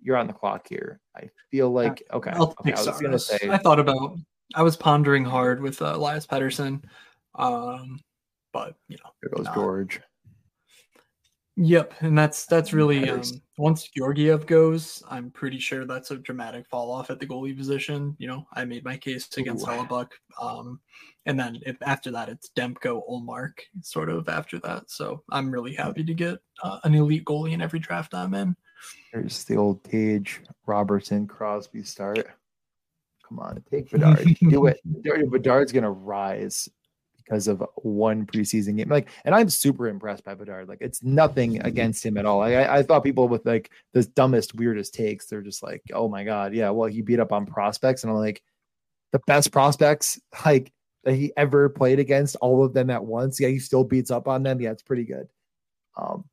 you're on the clock here. I feel like okay. okay I was gonna say I thought about I was pondering hard with uh, Elias Pettersson. Um, but you know, there goes not. George. Yep, and that's that's really um, once Georgiev goes, I'm pretty sure that's a dramatic fall off at the goalie position. You know, I made my case against Hellebuyck, um, and then if after that it's Demko, Ullmark, sort of after that. So I'm really happy to get uh, an elite goalie in every draft I'm in. There's the old Tage, Robertson, Crosby start. Come on, take [LAUGHS] Bedard, do it. Bedard's gonna rise because of one preseason game. Like, and I'm super impressed by Bedard. Like, it's nothing against him at all. I, I thought people with like the dumbest, weirdest takes, they're just like, oh my God, yeah, well, he beat up on prospects. And I'm like, the best prospects, [LAUGHS] like, that he ever played against, all of them at once. Yeah, he still beats up on them. Yeah, it's pretty good. Um,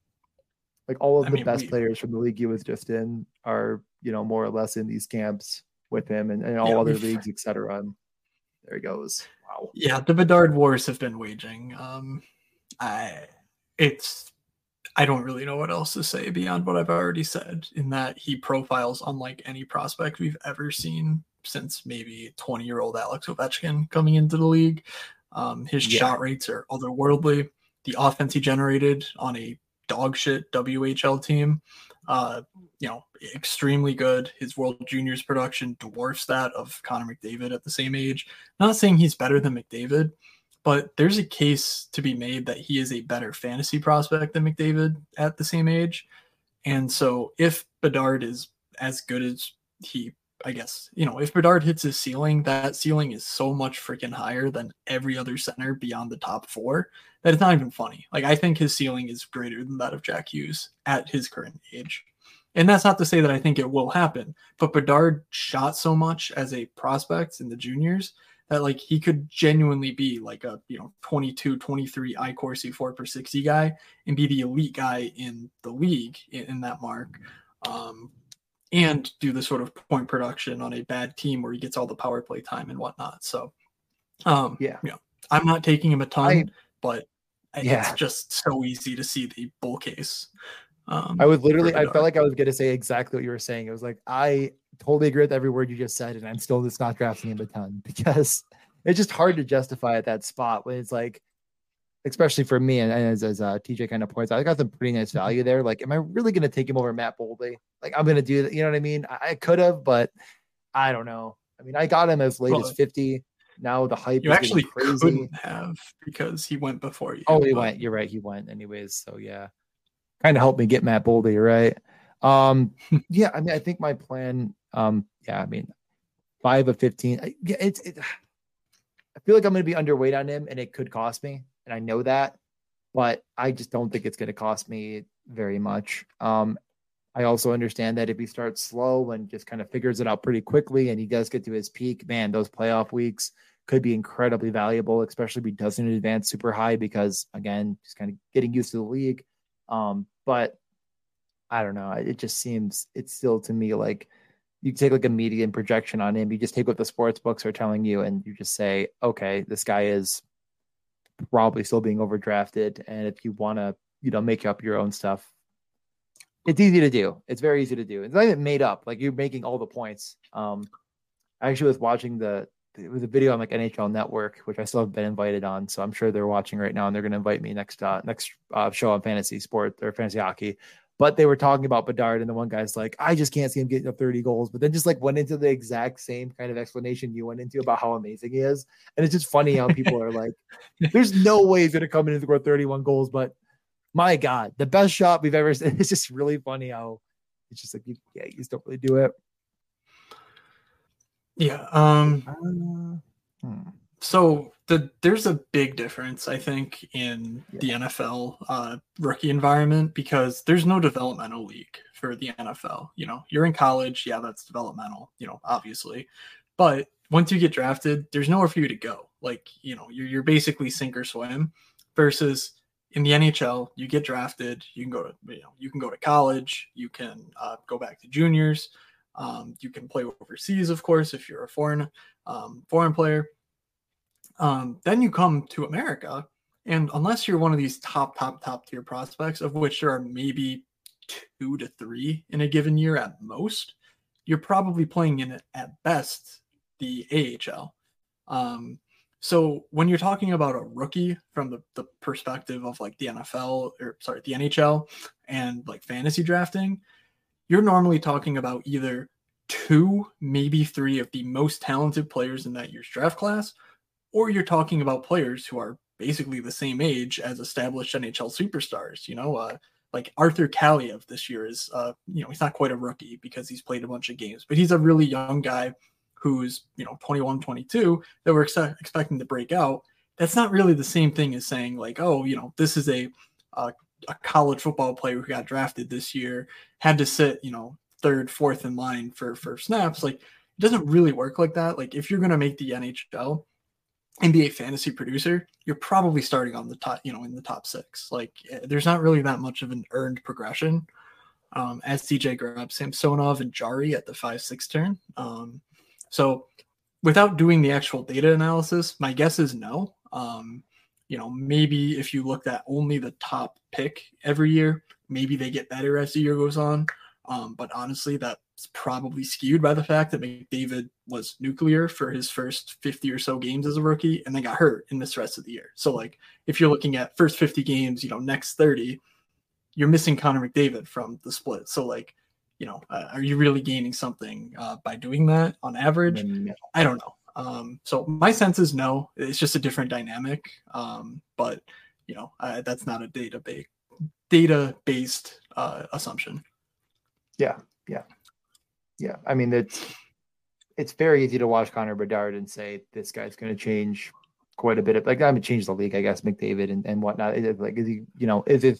like all of I the mean, best we, players from the league he was just in are, you know, more or less in these camps with him and, and all yeah, other leagues, etc. And there he goes. Wow. Yeah, the Bedard wars have been waging. Um, I it's I don't really know what else to say beyond what I've already said. In that he profiles unlike any prospect we've ever seen since maybe 20 year old Alex Ovechkin coming into the league. Um, his yeah. shot rates are otherworldly. The offense he generated on a dog shit WHL team uh, you know, extremely good. His World Juniors production dwarfs that of Connor McDavid at the same age. Not saying he's better than McDavid, but there's a case to be made that he is a better fantasy prospect than McDavid at the same age. And so if Bedard is as good as he I guess, you know, if Bedard hits his ceiling, that ceiling is so much freaking higher than every other center beyond the top four that it's not even funny. Like, I think his ceiling is greater than that of Jack Hughes at his current age. And that's not to say that I think it will happen, but Bedard shot so much as a prospect in the juniors that like he could genuinely be like a you know 22 23 i Corsi 4 per 60 guy and be the elite guy in the league in, in that mark um and do the sort of point production on a bad team where he gets all the power play time and whatnot. So, um, yeah, you know, I'm not taking him a ton, I, but yeah. it's just so easy to see the bull case. Um, I was literally, I felt like I was going to say exactly what you were saying. It was like, I totally agree with every word you just said, and I'm still just not drafting him a ton [LAUGHS] because it's just hard to justify at that spot when it's like, especially for me, and as, as uh, TJ kind of points out, I got some pretty nice value there. Like, am I really going to take him over Matt Boldy? Like, I'm going to do that. You know what I mean? I, I could have, but I don't know. I mean, I got him as late well, as 50. Now the hype you actually crazy. couldn't have because he went before you. Oh, he but... went. You're right. He went anyways. So yeah, kind of helped me get Matt Boldy, right? Um, [LAUGHS] yeah. I mean, I think my plan. Um, yeah. I mean, five of 15. I, yeah, it's. It, I feel like I'm going to be underweight on him, and it could cost me and I know that, but I just don't think it's going to cost me very much. Um, I also understand that if he starts slow and just kind of figures it out pretty quickly and he does get to his peak, man, those playoff weeks could be incredibly valuable, especially if he doesn't advance super high because, again, just kind of getting used to the league. Um, but I don't know. It just seems it's still to me like you take like a median projection on him. You just take what the sports books are telling you and you just say, okay, this guy is probably still being overdrafted. And if you want to, you know, make up your own stuff, it's easy to do. It's very easy to do. It's not even made up. Like you're making all the points. Um, I actually was watching the it was a video on like NHL Network, which I still have been invited on. So I'm sure they're watching right now, and they're going to invite me next uh, next uh, show on fantasy sport or fantasy hockey. But they were talking about Bedard, and the one guy's like, I just can't see him getting up 30 goals. But then just like went into the exact same kind of explanation you went into about how amazing he is. And it's just funny how people are like, [LAUGHS] there's no way he's going to come in and score 31 goals. But my God, the best shot we've ever seen. [LAUGHS] It's just really funny how it's just like, yeah, you just don't really do it. Yeah. Um, uh, hmm. So the there's a big difference, I think, in yeah. the NFL uh, rookie environment because there's no developmental league for the NFL. You know, you're in college, yeah, that's developmental. You know, obviously, but once you get drafted, there's nowhere for you to go. Like, you know, you're you're basically sink or swim. Versus in the NHL, you get drafted, you can go to you know you can go to college, you can uh, go back to juniors, um, you can play overseas, of course, if you're a foreign um, foreign player um, then you come to America, and unless you're one of these top, top, top tier prospects, of which there are maybe two to three in a given year at most, you're probably playing in at best the AHL. Um, so when you're talking about a rookie from the, the perspective of like the NFL or sorry, the NHL and like fantasy drafting, you're normally talking about either two, maybe three of the most talented players in that year's draft class, or you're talking about players who are basically the same age as established NHL superstars. You know, uh, like Arthur Kaliyev this year is, uh, you know, he's not quite a rookie because he's played a bunch of games, but he's a really young guy who's, you know, 21, 22 that we're ex- expecting to break out. That's not really the same thing as saying like, oh, you know, this is a, a college football player who got drafted this year, had to sit, you know, third, fourth in line for for snaps. Like, it doesn't really work like that. Like, if you're gonna make the NHL, NBA fantasy producer, you're probably starting on the top, you know, in the top six. Like eh, there's not really that much of an earned progression. Um, as DJ grabs Samsonov and Jarry at the five six turn. Um, so without doing the actual data analysis, my guess is no. Um, you know, maybe if you looked at only the top pick every year, maybe they get better as the year goes on. Um, but honestly, that's probably skewed by the fact that McDavid was nuclear for his first 50 or so games as a rookie and then got hurt in this rest of the year. So, like, if you're looking at first 50 games, you know, next 30, you're missing Connor McDavid from the split. So, like, you know, uh, are you really gaining something uh, by doing that on average? I don't know. Um, so my sense is no. It's just a different dynamic. Um, but you know, uh, that's not a data based data based uh, assumption. Yeah, yeah, yeah. I mean, it's it's very easy to watch Connor Bedard and say this guy's going to change quite a bit of like I'm gonna change the league, I guess, McDavid and, and whatnot. Is like is he, you know, is it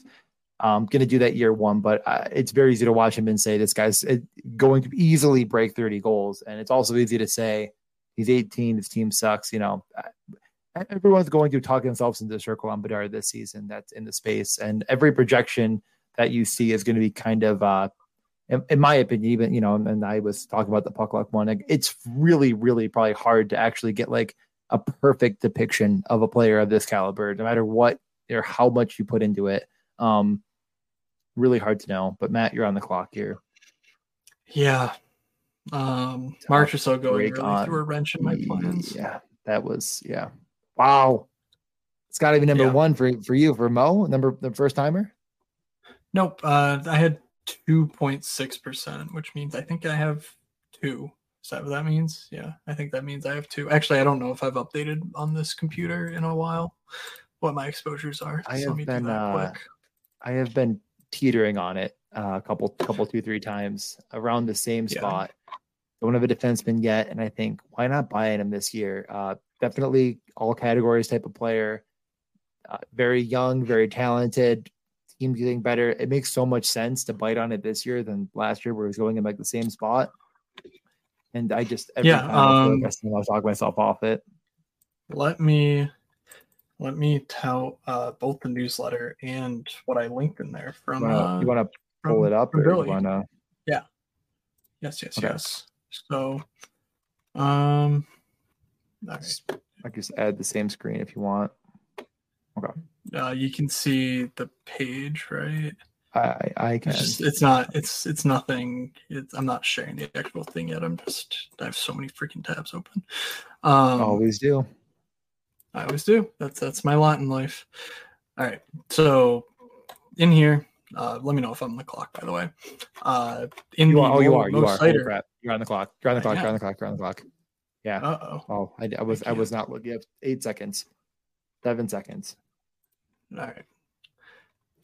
um going to do that year one? But uh, it's very easy to watch him and say this guy's uh, going to easily break 30 goals, and it's also easy to say he's 18, his team sucks. You know, uh, everyone's going to talk themselves into the circle on Bedard this season. That's in the space, and every projection that you see is going to be kind of uh in, in, my opinion, even you know, and I was talking about the puck luck one. It's really, really probably hard to actually get like a perfect depiction of a player of this caliber, no matter what or how much you put into it. Um, really hard to know. But Matt, you're on the clock here. Yeah. Um, March or so ago, really on. threw a wrench in my plans. Yeah, that was yeah. Wow. It's got to be number yeah. one for for you for Mo, number the first timer. Nope. Uh, I had two point six percent, which means I think I have two. Is that what that means? Yeah, I think that means I have two. Actually, I don't know if I've updated on this computer in a while what my exposures are. I have been uh, I have been teetering on it uh, a couple couple two three times around the same spot. Yeah. Don't have a defenseman yet, and I think why not buying him this year? Uh, definitely all categories type of player. Uh, very young, very talented. Team getting better. It makes so much sense to bite on it this year than last year, where he's going in like the same spot. And I just every yeah, time um, I, feel like I talk myself off it. Let me let me tell uh, both the newsletter and what I linked in there from. Uh, you want to pull it up, or Billy. you want to? Yeah. Yes. Yes. Okay. Yes. So, um, I just add the same screen if you want. Okay. Uh, you can see the page, right? I I can. It's, just, it's not. It's it's nothing. It's, I'm not sharing the actual thing yet. I'm just. I have so many freaking tabs open. Um, Always do. I always do. That's that's my lot in life. All right. So in here, uh, let me know if I'm on the clock. By the way, uh, in you are, oh, you are, you are. Holy crap. You're on the clock. You're on the clock. You're on the clock. You're on the clock. Yeah. Uh oh. Oh, I, I was I, I was not looking. You eight seconds, seven seconds. All right.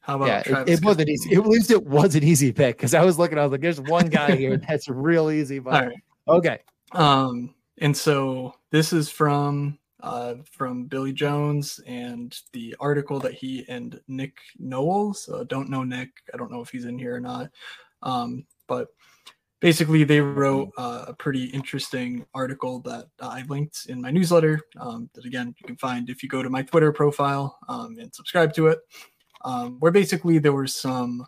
How about yeah, it, it wasn't easy. At least it was an easy pick because I was looking. I was like, "There's one guy here [LAUGHS] that's real easy." But All right. okay. Um, and so this is from uh, from Billy Jones and the article that he and Nick Knowles, uh, don't know Nick, I don't know if he's in here or not, um, but basically they wrote uh, a pretty interesting article that I linked in my newsletter um, that again you can find if you go to my Twitter profile um, and subscribe to it, um, where basically there were some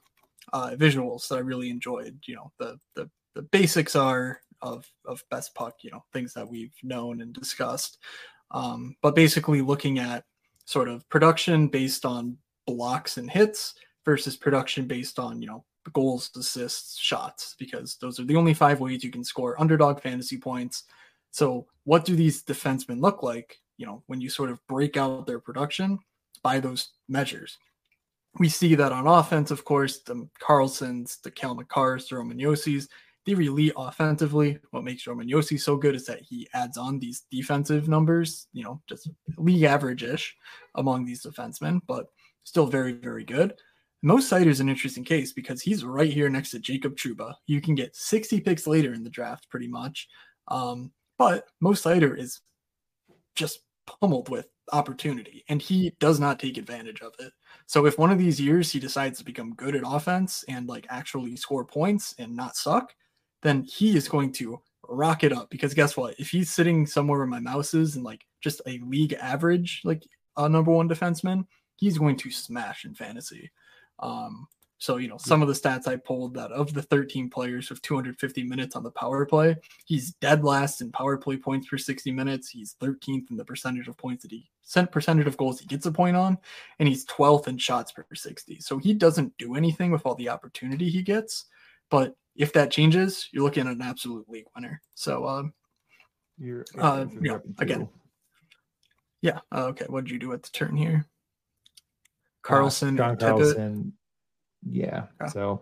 uh, visuals that I really enjoyed. You know, the the the basics are of of best puck, you know, things that we've known and discussed. Um, but basically looking at sort of production based on blocks and hits versus production based on, you know, goals, assists, shots, because those are the only five ways you can score underdog fantasy points. So, what do these defensemen look like, you know, when you sort of break out their production by those measures? We see that on offense, of course, the Carlsons, the Cale Makars, the Roman Josi's, they're elite offensively. What makes Roman Josi so good is that he adds on these defensive numbers, you know, just league average ish among these defensemen, but still very, very good. Mo Seider is an interesting case because he's right here next to Jacob Trouba. You can get 60 picks later in the draft, pretty much. Um, but Mo Seider is just pummeled with opportunity and he does not take advantage of it. So if one of these years he decides to become good at offense and like actually score points and not suck, then he is going to rock it up because guess what? If he's sitting somewhere where my mouse is and like just a league average, like a number one defenseman, he's going to smash in fantasy. Um, so, you know, some of the stats I pulled that of the 13 players with 250 minutes on the power play, he's dead last in power play points per 60 minutes. He's 13th in the percentage of points that he sent percentage of goals he gets a point on, and he's 12th in shots per 60. So he doesn't do anything with all the opportunity he gets. But if that changes, you're looking at an absolute league winner. So, um, you're, uh, yeah, again, yeah. Uh, okay. What did you do at the turn here? Carlson, John Carlson. Yeah. yeah. So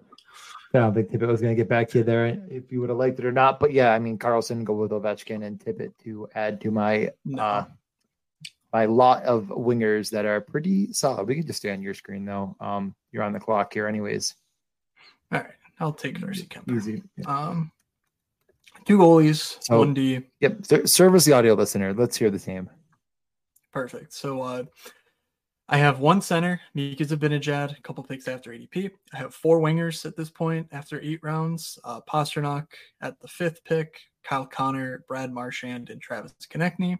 I don't think Tippett was going to get back to you there if you would have liked it or not. But yeah, I mean, Carlson, go with Ovechkin and Tippett to add to my no. uh, my lot of wingers that are pretty solid. We can just stay on your screen though. Um, you're on the clock here, anyways. All right. I'll take Darcy Kuemper. Easy. Yeah. Um, two goalies, so, one D. Yep. Service the audio listener. Let's hear the team. Perfect. So uh, I have one center, Mika Zibanejad, a couple picks after ADP. I have four wingers at this point after eight rounds. Uh, Pastrnak at the fifth pick, Kyle Connor, Brad Marchand, and Travis Konecny.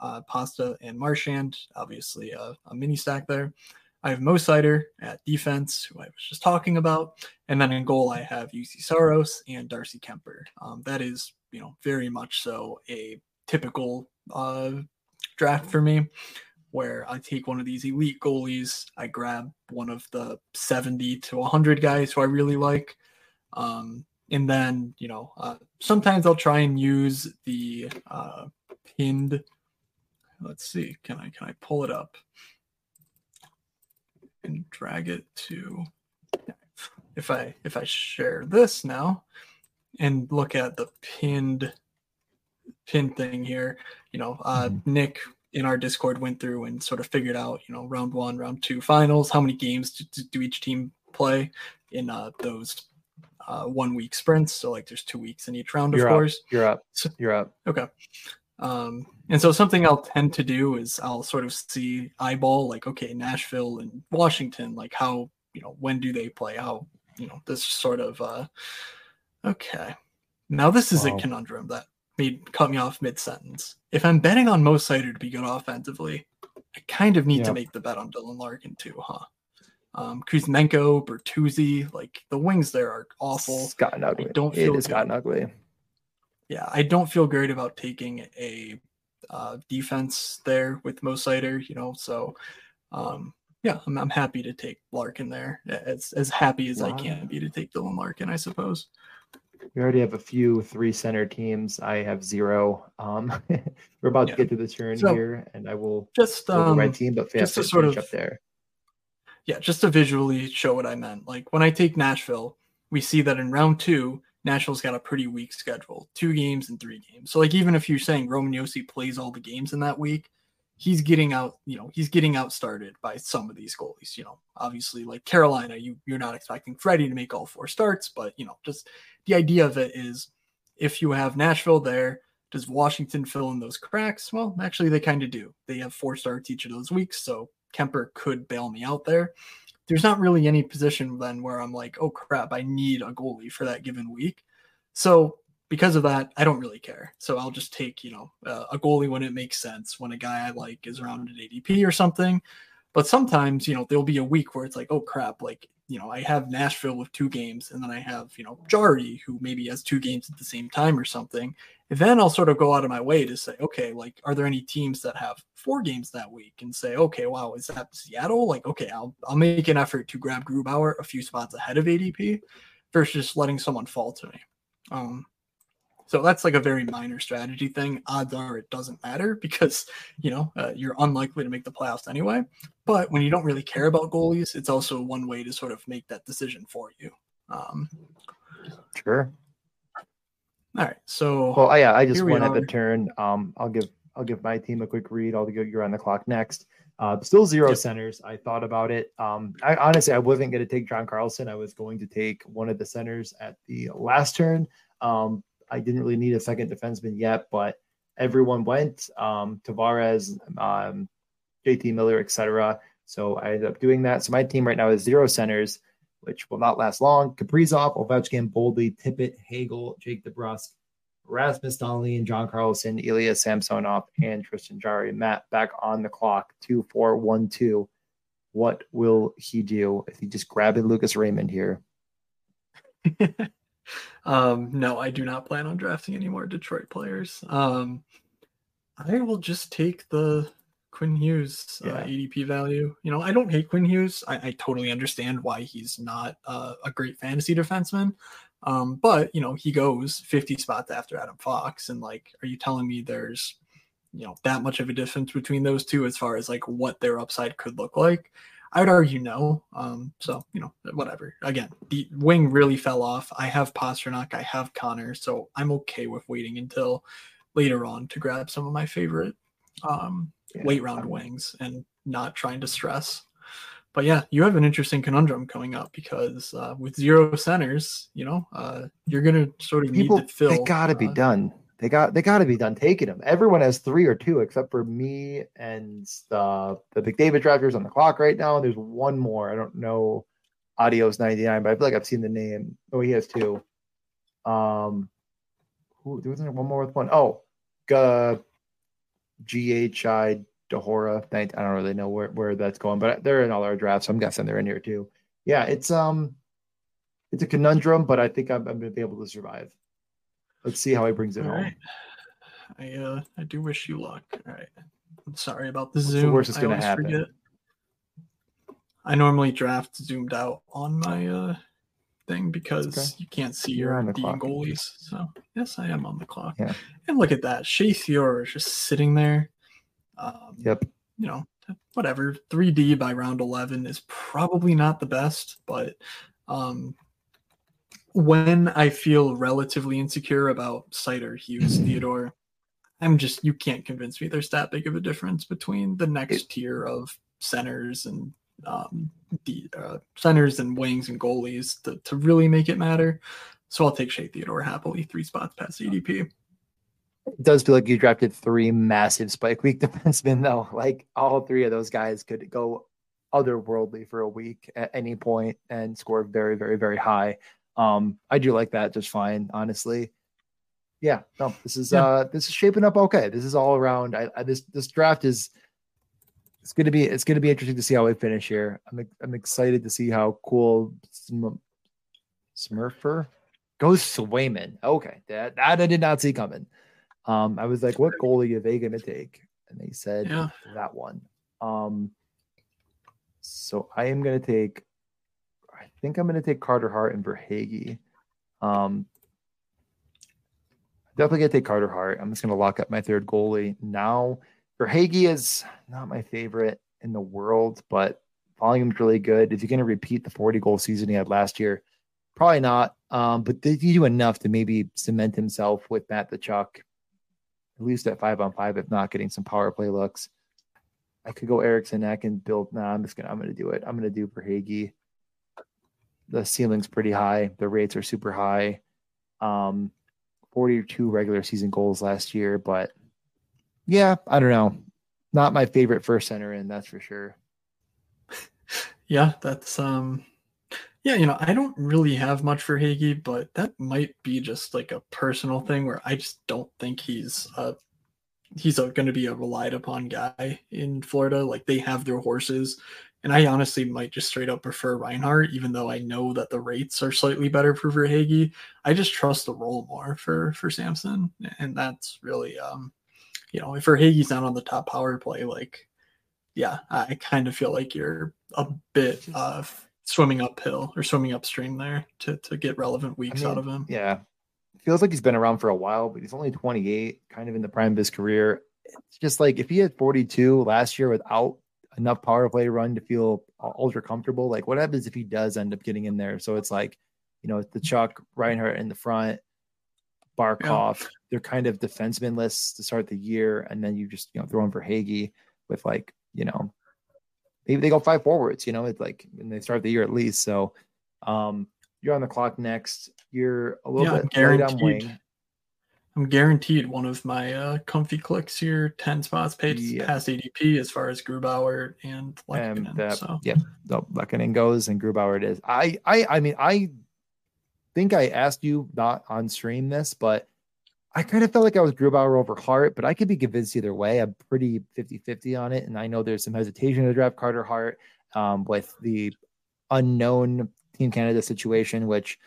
Uh, Pasta and Marchand, obviously uh, a mini stack there. I have Mo Seider at defense, who I was just talking about, and then in goal I have Juuse Saros and Darcy Kuemper. Um, that is, you know, very much so a typical uh, draft for me, where I take one of these elite goalies, I grab one of the 70 to 100 guys who I really like, um, and then you know uh, sometimes I'll try and use the uh, pinned. Let's see, can I can I pull it up? and drag it to if I if I share this now and look at the pinned pin thing here, you know, uh, mm-hmm. Nick in our Discord went through and sort of figured out, you know, round one, round two finals, how many games do, do each team play in uh, those uh, one week sprints. So like there's two weeks in each round, You're of up. course. You're up. You're up. Okay. Um, and so something I'll tend to do is I'll sort of see eyeball like, okay, Nashville and Washington, like how, you know, when do they play? How, you know, this sort of, uh, okay. Now this is wow. a conundrum that made cut me off mid sentence. If I'm betting on Mo Seider to be good offensively, I kind of need to make the bet on Dylan Larkin too, huh? Um, Kuzmenko, Bertuzzi, like the wings there are awful. It's gotten ugly. I don't feel it has gotten ugly yeah, I don't feel great about taking a uh, defense there with Mo Seider, you know. So, um, yeah, I'm, I'm happy to take Larkin there. As as happy as wow. I can be to take Dylan Larkin, I suppose. We already have a few three center teams. I have zero. Um, [LAUGHS] we're about yeah. to get to the turn so, here, and I will just um, my team, but just to sort of up there. Yeah, just to visually show what I meant. Like when I take Nashville, we see that in round two, Nashville's got a pretty weak schedule, two games and three games. So like even if you're saying Roman Josi plays all the games in that week, he's getting out, you know, he's getting out started by some of these goalies. You know, obviously like Carolina, you you're not expecting Freddie to make all four starts, but you know, just the idea of it is if you have Nashville there, does Washington fill in those cracks? Well, actually they kind of do. They have four starts each of those weeks, so Kuemper could bail me out there there's not really any position then where I'm like, oh crap, I need a goalie for that given week. So because of that, I don't really care. So I'll just take, you know, uh, a goalie when it makes sense, when a guy I like is around an ADP or something. But sometimes, you know, there'll be a week where it's like, oh crap, like, you know, I have Nashville with two games, and then I have, you know, Jarry who maybe has two games at the same time or something. And then I'll sort of go out of my way to say, okay, like, are there any teams that have four games that week? And say, okay, wow, is that Seattle? Like, okay, I'll I'll make an effort to grab Grubauer a few spots ahead of ADP versus letting someone fall to me. Um, so that's like a very minor strategy thing. Odds are it doesn't matter because you know uh, you're unlikely to make the playoffs anyway. But when you don't really care about goalies, it's also one way to sort of make that decision for you. Um, sure. All right. So well, yeah, I just went at the turn. Um, I'll give I'll give my team a quick read. I'll go. You're on the clock next. Uh, still zero yep. centers. I thought about it. Um, I honestly I wasn't going to take John Carlson. I was going to take one of the centers at the last turn. Um, I didn't really need a second defenseman yet, but everyone went. Um, Tavares, um, JT Miller, etc. So I ended up doing that. So my team right now is zero centers which will not last long. Kaprizov, Ovechkin, Boldy, Tippett, Hagel, Jake DeBrusk, Rasmus Dahlin, John Carlson, Ilya Samsonov, and Tristan Jarry. Matt back on the clock. Two, four, one, two. What will he do if he just grabbing Lucas Raymond here? [LAUGHS] um, no, I do not plan on drafting any more Detroit players. Um, I will just take the Quinn Hughes uh, yeah. uh, ADP value. You know, I don't hate Quinn Hughes. I, I totally understand why he's not uh, a great fantasy defenseman. Um, but you know, he goes 50 spots after Adam Fox, and like, are you telling me there's you know that much of a difference between those two as far as like what their upside could look like? I would argue no. Um, so you know, whatever. Again, the wing really fell off. I have Pastrnak, I have Connor, so I'm okay with waiting until later on to grab some of my favorite um, yeah. late round wings and not trying to stress. But yeah, you have an interesting conundrum coming up because uh, with zero centers, you know, uh, you're gonna sort of People, need to fill. They gotta uh, be done. They got they got to be done taking them. Everyone has three or two, except for me and the the McDavid drafters on the clock right now. There's one more. I don't know. Adios ninety nine, but I feel like I've seen the name. Oh, he has two. Um, who there was one more with one. Oh, uh, G H I Dehora. I, don't really know where, where that's going, but they're in all our drafts. So I'm guessing they're in here too. Yeah, it's um, it's a conundrum, but I think I'm, I'm to be able to survive. Let's see how he brings it all home. Right. I uh, I do wish you luck. All right. I'm sorry about the What's Zoom. The worst is going to happen. Forget. I normally draft zoomed out on my uh thing because okay. you can't see You're your D goalies. So yes, I am on the clock. Yeah. And look at that. Shea Theodore is just sitting there. Um, yep. You know, whatever. 3D by round 11 is probably not the best, but um, when I feel relatively insecure about Seider, Hughes, Theodore, I'm just you can't convince me there's that big of a difference between the next tier of centers and um, the uh, centers and wings and goalies to, to really make it matter. So I'll take Shea Theodore happily, three spots past ADP. It does feel like you drafted three massive spike week [LAUGHS] defensemen, though. Like all three of those guys could go otherworldly for a week at any point and score very, very, very high. Um, I do like that just fine, honestly. Yeah, no, this is yeah. uh this is shaping up okay. This is all around. I, I this this draft is it's gonna be it's gonna be interesting to see how we finish here. I'm I'm excited to see how cool Smurfer goes Swayman. Okay, that that I did not see coming. Um, I was like, what goalie are they gonna take? And they said yeah. that one. Um, so I am gonna take. I think I'm gonna take Carter Hart and Verhaeghe. Um, definitely gonna take Carter Hart. I'm just gonna lock up my third goalie now. Verhaeghe is not my favorite in the world, but volume's really good. Is he going to repeat the 40 goal season he had last year? Probably not. Um, but did he do enough to maybe cement himself with Matt Tkachuk, at least at five on five, if not getting some power play looks? I could go Eriksson Ek and build. Nah, I'm just gonna. I'm gonna do it. I'm gonna do Verhaeghe. The ceiling's pretty high. The rates are super high. Um, 42 regular season goals last year, but yeah, I don't know. Not my favorite first center in, that's for sure. [LAUGHS] Yeah, that's um yeah, you know, I don't really have much for Hagee, but that might be just like a personal thing where I just don't think he's uh he's going to be a relied upon guy in Florida. Like they have their horses, and I honestly might just straight up prefer Reinhart, even though I know that the rates are slightly better for Verhaeghe. I just trust the role more for for Samson, and that's really um you know, if Verhaeghe's not on the top power play, like, yeah, I kind of feel like you're a bit uh, swimming uphill or swimming upstream there to to get relevant weeks I mean, out of him. Yeah, feels like he's been around for a while, but he's only 28, kind of in the prime of his career. It's just like if he had 42 last year without enough power play run to feel ultra comfortable, like what happens if he does end up getting in there? So it's like, you know, the Chuck Reinhart in the front, Barkov. Yeah. They're kind of defenseman lists to start the year, and then you just you know throw in Verhaeghe with like you know maybe they go five forwards. You know, it's like when they start the year at least. So um, you're on the clock next. You're a little yeah, bit guaranteed. on wing. I'm guaranteed one of my uh, comfy clicks here, 10 spots paid yeah. past ADP as far as Grubauer and Lehkonen. And, uh, so. Yeah, no, Lehkonen goes and Grubauer it is. I, I, I mean, I think I asked you not on stream this, but I kind of felt like I was Grubauer over Hart, but I could be convinced either way. I'm pretty 50 50 on it. And I know there's some hesitation to draft Carter Hart um, with the unknown Team Canada situation, which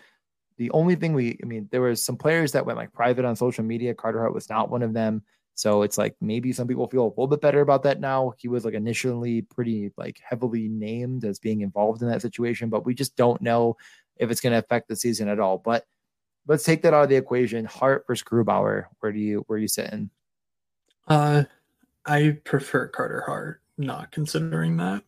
the only thing we, I mean, there was some players that went like private on social media. Carter Hart was not one of them. So it's like maybe some people feel a little bit better about that now. He was like initially pretty like heavily named as being involved in that situation, but we just don't know if it's going to affect the season at all. But let's take that out of the equation. Hart versus Grubauer. Where do you where are you sitting? Uh, I prefer Carter Hart. Not considering that.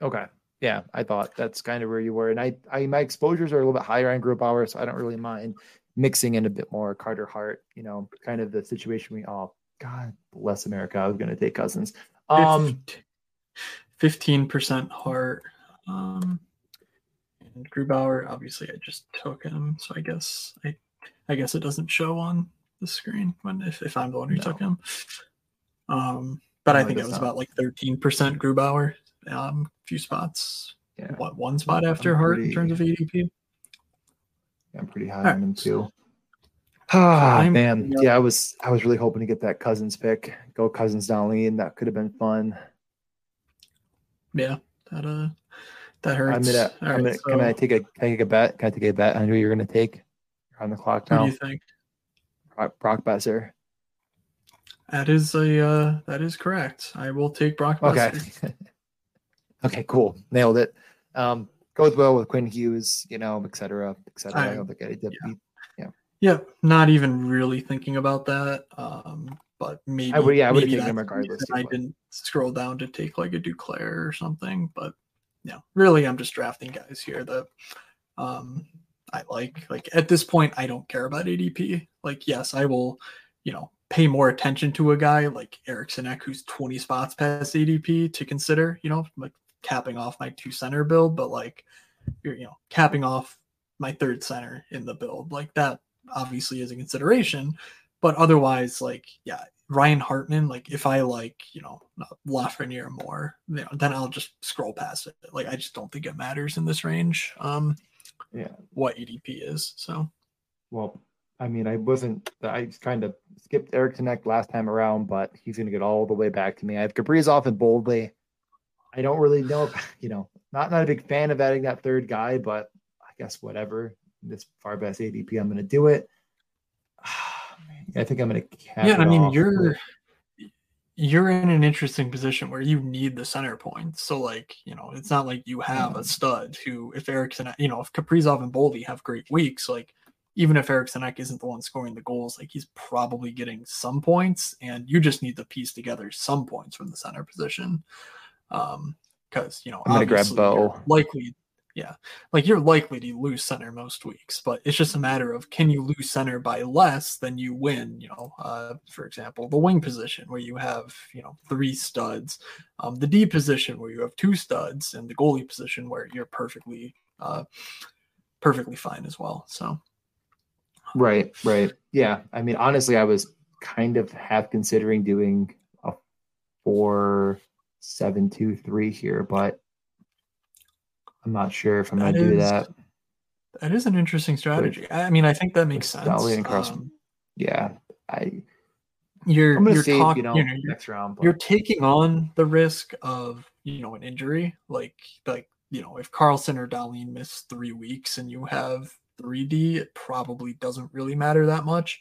Okay. Yeah, I thought that's kind of where you were, and I, I my exposures are a little bit higher on Grubauer, so I don't really mind mixing in a bit more Carter Hart. You know, kind of the situation we all. God bless America. I was going to take Cousins. Um, fifteen percent Hart. Um, and Grubauer, obviously, I just took him, so I guess I, I guess it doesn't show on the screen when if, if I'm the one who no. took him. Um, but no, I think it was not. about like 13% Grubauer, um, a few spots. Yeah. What one spot after I'm Hart pretty, in terms of ADP? Yeah, I'm pretty high on him too. Ah, man. Yeah, I was I was really hoping to get that Cousins pick. Go Cousins Darlene. That could have been fun. Yeah, that uh that hurts. I'm gonna, I'm gonna, so, can I take a can I take a bet? Can I take a bet on who you're gonna take? You're on the clock now. What do you think? Brock, Brock Boeser. That is a uh that is correct. I will take Brock Boeser. Okay. [LAUGHS] okay, cool. Nailed it. Um goes well with Quinn Hughes, you know, et cetera, et cetera. I, I don't think I did yeah. yeah. Yeah, not even really thinking about that. Um, but maybe I would yeah, I would have taken him regardless. I didn't scroll down to take like a Duclair or something, but yeah, really I'm just drafting guys here that um I like. Like at this point, I don't care about ADP. Like, yes, I will, you know, pay more attention to a guy like Eriksson Ek, who's 20 spots past ADP to consider, you know, like capping off my two center build, but like you're, you know, capping off my third center in the build. Like that obviously is a consideration. But otherwise, like, yeah, Ryan Hartman, like if I like, you know, Lafreniere more, you know, then I'll just scroll past it. Like I just don't think it matters in this range. Um yeah, what ADP is. So well, I mean, I wasn't I kind of skipped Eriksson Ek last time around, but he's gonna get all the way back to me. I have Kaprizov and Boldy. I don't really know if, [LAUGHS] you know, not not a big fan of adding that third guy, but I guess whatever. This far best ADP, I'm gonna do it. [SIGHS] I think I'm going to. Yeah, I mean, you're you're in an interesting position where you need the center points. So, like, you know, it's not like you have a mm. stud who, if Eriksson, you know, if Kaprizov and Boldy have great weeks, like, even if Eriksson Ek isn't the one scoring the goals, like, he's probably getting some points, and you just need to piece together some points from the center position. Um, because you know, I'm gonna grab Bo. Likely, yeah, like you're likely to lose center most weeks, but it's just a matter of can you lose center by less than you win. You know, uh, for example, the wing position where you have you know three studs, um, the D position where you have two studs, and the goalie position where you're perfectly, uh, perfectly fine as well. So, right, right, yeah. I mean, honestly, I was kind of half considering doing a four seven two three here, but I'm not sure if I'm going to do that. That is an interesting strategy. I mean, I think that makes sense. Um, yeah, I. You're I'm you're, save, talk, you know, you know next round. But... You're taking on the risk of you know an injury, like like you know if Carlson or Dahlin miss three weeks and you have 3D, it probably doesn't really matter that much.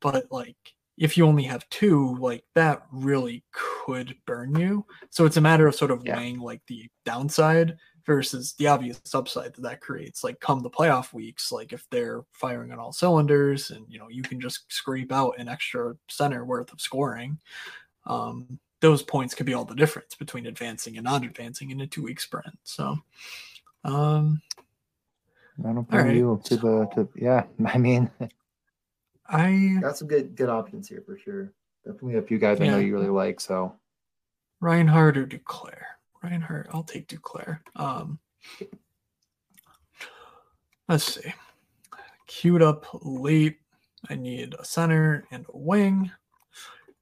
But like if you only have two, like that really could burn you. So it's a matter of sort of yeah. weighing like the downside versus the obvious upside that that creates like come the playoff weeks like if they're firing on all cylinders and you know you can just scrape out an extra center worth of scoring um, those points could be all the difference between advancing and not advancing in a two week sprint so um I don't blame right. you to the to yeah [LAUGHS] I mean I got some good good options here for sure definitely a few guys yeah. I know you really like so Reinhart or Duclair Reinhart. I'll take Duclair. Um, let's see. Queued up late. I need a center and a wing.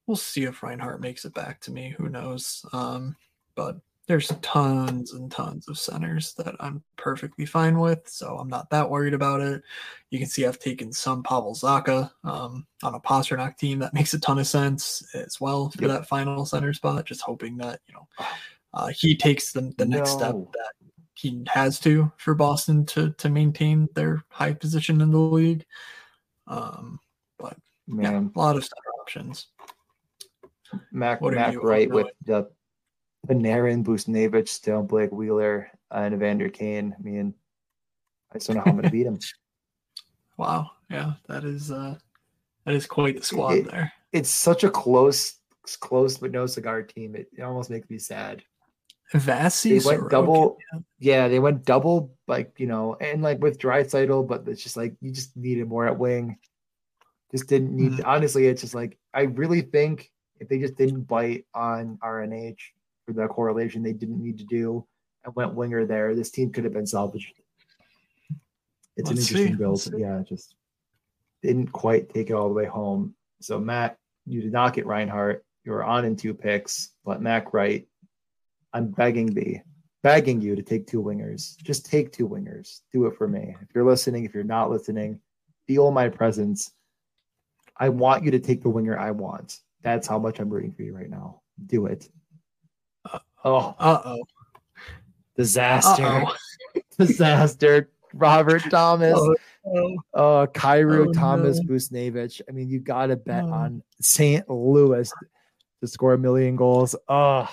We'll see if Reinhart makes it back to me. Who knows? Um, but there's tons and tons of centers that I'm perfectly fine with, so I'm not that worried about it. You can see I've taken some Pavel Zacha um, on a Pastrnak team. That makes a ton of sense as well for yep. that final center spot. Just hoping that you know uh, he takes the, the next no. step that he has to for Boston to to maintain their high position in the league. Um, but Man. yeah, a lot of options. Mac Mac right with the Panarin, Buchnevich, still Blake Wheeler, and Evander Kane. I mean, I just don't know how I'm going to beat him. [LAUGHS] Wow, yeah, that is uh, that is quite the squad it, there. It's such a close, close but no cigar team. It, it almost makes me sad. Vasi they went double yeah they went double like you know and like with Draisaitl but it's just like you just needed more at wing just didn't need mm-hmm. honestly it's just like I really think if they just didn't bite on RNH for the correlation they didn't need to do and went winger there this team could have been salvaged it's Let's an interesting see. build yeah just didn't quite take it all the way home so Matt you did not get Reinhart. you were on in two picks but Mac Wright I'm begging thee, begging you to take two wingers. Just take two wingers. Do it for me. If you're listening, if you're not listening, feel my presence. I want you to take the winger I want. That's how much I'm rooting for you right now. Do it. Oh, uh oh, disaster, Uh-oh. [LAUGHS] disaster. Robert Thomas, oh, oh. uh, Kyrou oh, Thomas no. Buchnevich. I mean, you got to bet oh. on St. Louis to score a million goals. Oh,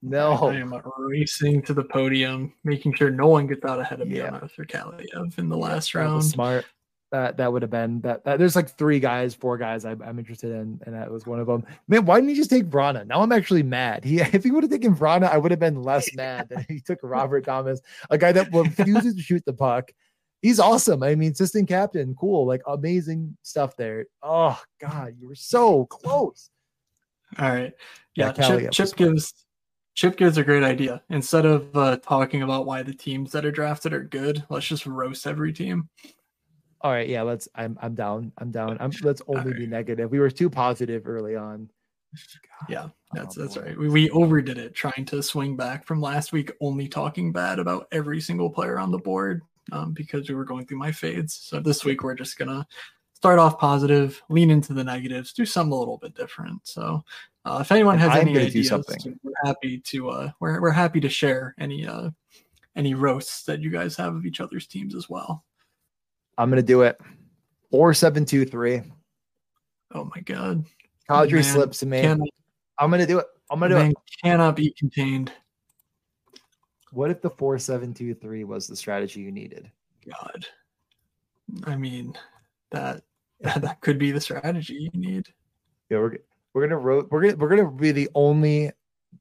no. I am racing to the podium, making sure no one gets out ahead of me yeah. on Arthur Kaliyev in the last round. Smart that that would have been that, that, there's like three guys four guys I, am interested in and that was one of them man why didn't he just take Vrana? Now I'm actually mad. He [LAUGHS] if he would have taken Vrana I would have been less [LAUGHS] mad than he took Robert Thomas a guy that refuses to shoot the puck. He's awesome. I mean assistant captain cool like amazing stuff there. Oh god you were so close. All right. Yeah, yeah Chip, Chip gives Chip gives a great idea. Instead of uh, talking about why the teams that are drafted are good, let's just roast every team. All right, yeah, let's. I'm I'm down. I'm down. I'm let's only right. be negative. We were too positive early on. [SIGHS] God. Yeah, that's oh, that's boy. right. We, we overdid it trying to swing back from last week, only talking bad about every single player on the board um, because we were going through my fades. So this week we're just gonna start off positive, lean into the negatives, do something a little bit different. So uh, if anyone has any ideas, we're happy to uh, we're we're happy to share any uh, any roasts that you guys have of each other's teams as well. I'm gonna do it. Four seven two three. Oh my god. Kadri slips to me. Cannot, I'm gonna do it. I'm gonna do it. Cannot be contained. What if the four seven two three was the strategy you needed? God. I mean, that that could be the strategy you need. Yeah, we're we're gonna ro- we're gonna we're gonna be the only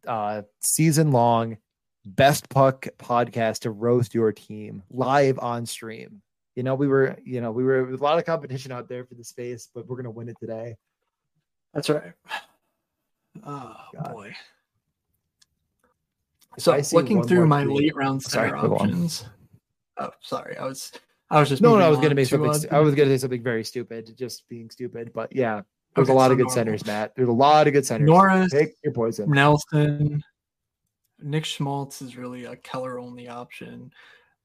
uh season long best puck podcast to roast your team live on stream you know, we were, you know, we were a lot of competition out there for the space, but we're gonna win it today. That's right. Oh God. boy. So looking through my late round center sorry, options. Oh, sorry. I was I was just no, no. I was gonna make something. I was gonna say something very stupid, just being stupid. But yeah, there's okay, a lot so of good normal. centers, Matt. There's a lot of good centers. Norris, take your poison. Nelson, Nick Schmaltz is really a Keller only option.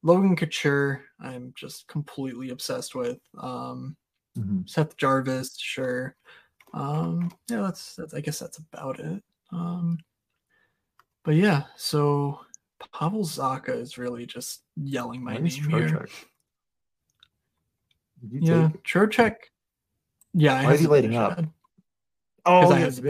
Logan Couture, I'm just completely obsessed with. Um, mm-hmm. Seth Jarvis, sure. Um, yeah, that's that's. I guess that's about it. Um, but yeah, so Pavel Zacha is really just yelling my name here. Yeah, Trocheck. Yeah, why is he lighting up? Oh, I was,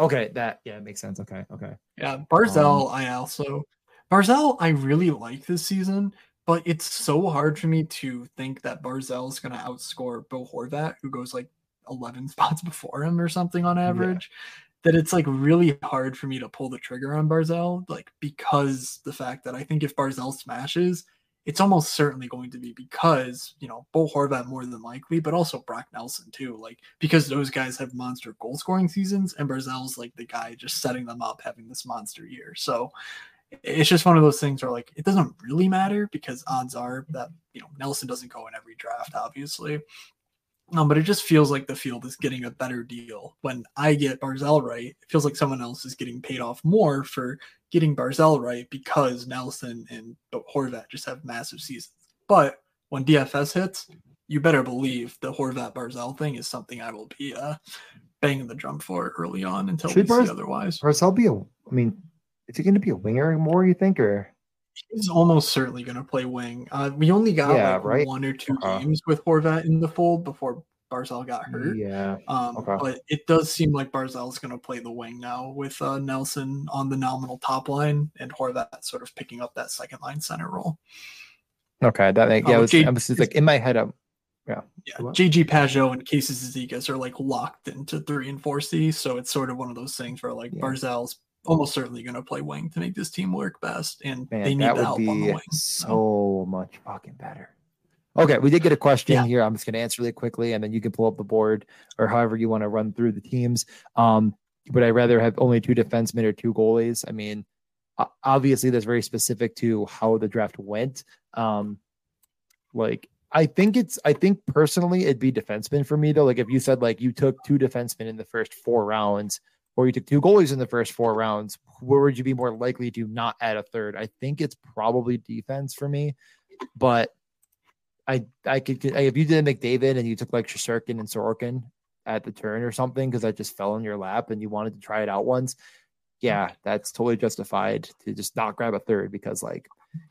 okay. That yeah, makes sense. Okay, okay. Yeah, Barzal. Um, I also Barzal, I really like this season, but it's so hard for me to think that Barzal is going to outscore Bo Horvat, who goes like 11 [LAUGHS] spots before him or something on average. Yeah. That it's like really hard for me to pull the trigger on Barzal, like because the fact that I think if Barzal smashes, it's almost certainly going to be because you know Bo Horvat more than likely, but also Brock Nelson too. Like because those guys have monster goal scoring seasons, and Barzal's like the guy just setting them up, having this monster year. So it's just one of those things where like it doesn't really matter because odds are that you know Nelson doesn't go in every draft, obviously. Um, but it just feels like the field is getting a better deal when I get Barzal right. It feels like someone else is getting paid off more for getting Barzal right because Nelson and Horvat just have massive seasons. But when DFS hits, you better believe the Horvat Barzal thing is something I will be uh, banging the drum for early on until Should we Barz- see otherwise. Barzal be a? I mean, is he going to be a winger more? You think, or he's almost certainly going to play wing. Uh, we only got yeah, like right? one or two uh games with Horvat in the fold before Barzal got hurt. Yeah, um, okay. but it does seem like Barzal is going to play the wing now with uh, Nelson on the nominal top line and Horvat sort of picking up that second line center role. Okay, that make, yeah, uh, was, J- I was like in my head. I'm, yeah, yeah. JG Pageau and Casey Cizikas are like locked into three and four C, so it's sort of one of those things where like yeah. Barzal's almost certainly going to play wing to make this team work best, and Man, they need the help on the wing. So much fucking better. Okay, we did get a question yeah. here. I'm just going to answer really quickly, and then you can pull up the board or however you want to run through the teams. Um, would I rather have only two defensemen or two goalies? I mean, obviously that's very specific to how the draft went. Um, like I think it's I think personally it'd be defensemen for me though. Like if you said like you took two defensemen in the first four rounds, or you took two goalies in the first four rounds, where would you be more likely to not add a third? I think it's probably defense for me, but I I could if you did McDavid and you took like Shesterkin and Sorokin at the turn or something because that just fell in your lap and you wanted to try it out once, yeah, that's totally justified to just not grab a third because like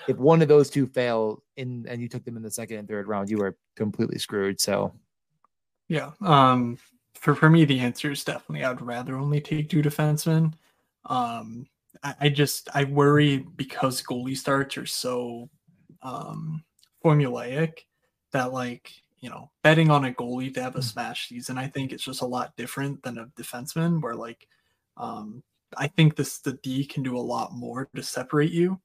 if one of those two fail in and you took them in the second and third round, you were completely screwed. So yeah, um, for for me the answer is definitely I'd rather only take two defensemen. Um, I, I just I worry because goalie starts are so um formulaic that like you know betting on a goalie to have a hmm. smash season i think it's just a lot different than a defenseman where like um i think this the d can do a lot more to separate you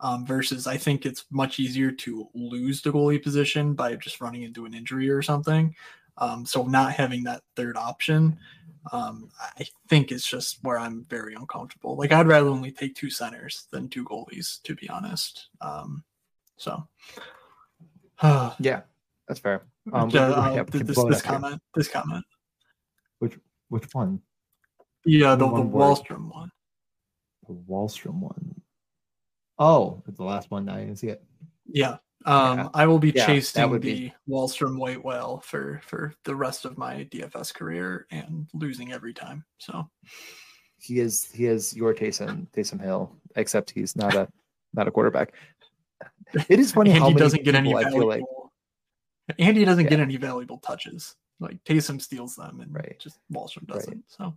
um, versus i think it's much easier to lose the goalie position by just running into an injury or something um, so not having that third option um, i think is just where i'm very uncomfortable like i'd rather only take two centers than two goalies to be honest um, so [SIGHS] yeah, that's fair. Um, uh, uh, this, this comment, here. this comment. Which which one? Yeah, the, the, the Wahlstrom one. The Wahlstrom one. Oh, it's the last one. I didn't see it. Yeah. Um, yeah. I will be yeah, chasing the be... Wahlstrom white whale for for the rest of my DFS career and losing every time. So he is he is your Taysom Taysom Hill, except he's not a not a quarterback. It is funny [LAUGHS] how he doesn't get any valuable, like, Andy doesn't yeah. get any valuable touches. Like Taysom steals them, and right. just Wahlstrom doesn't. Right. So,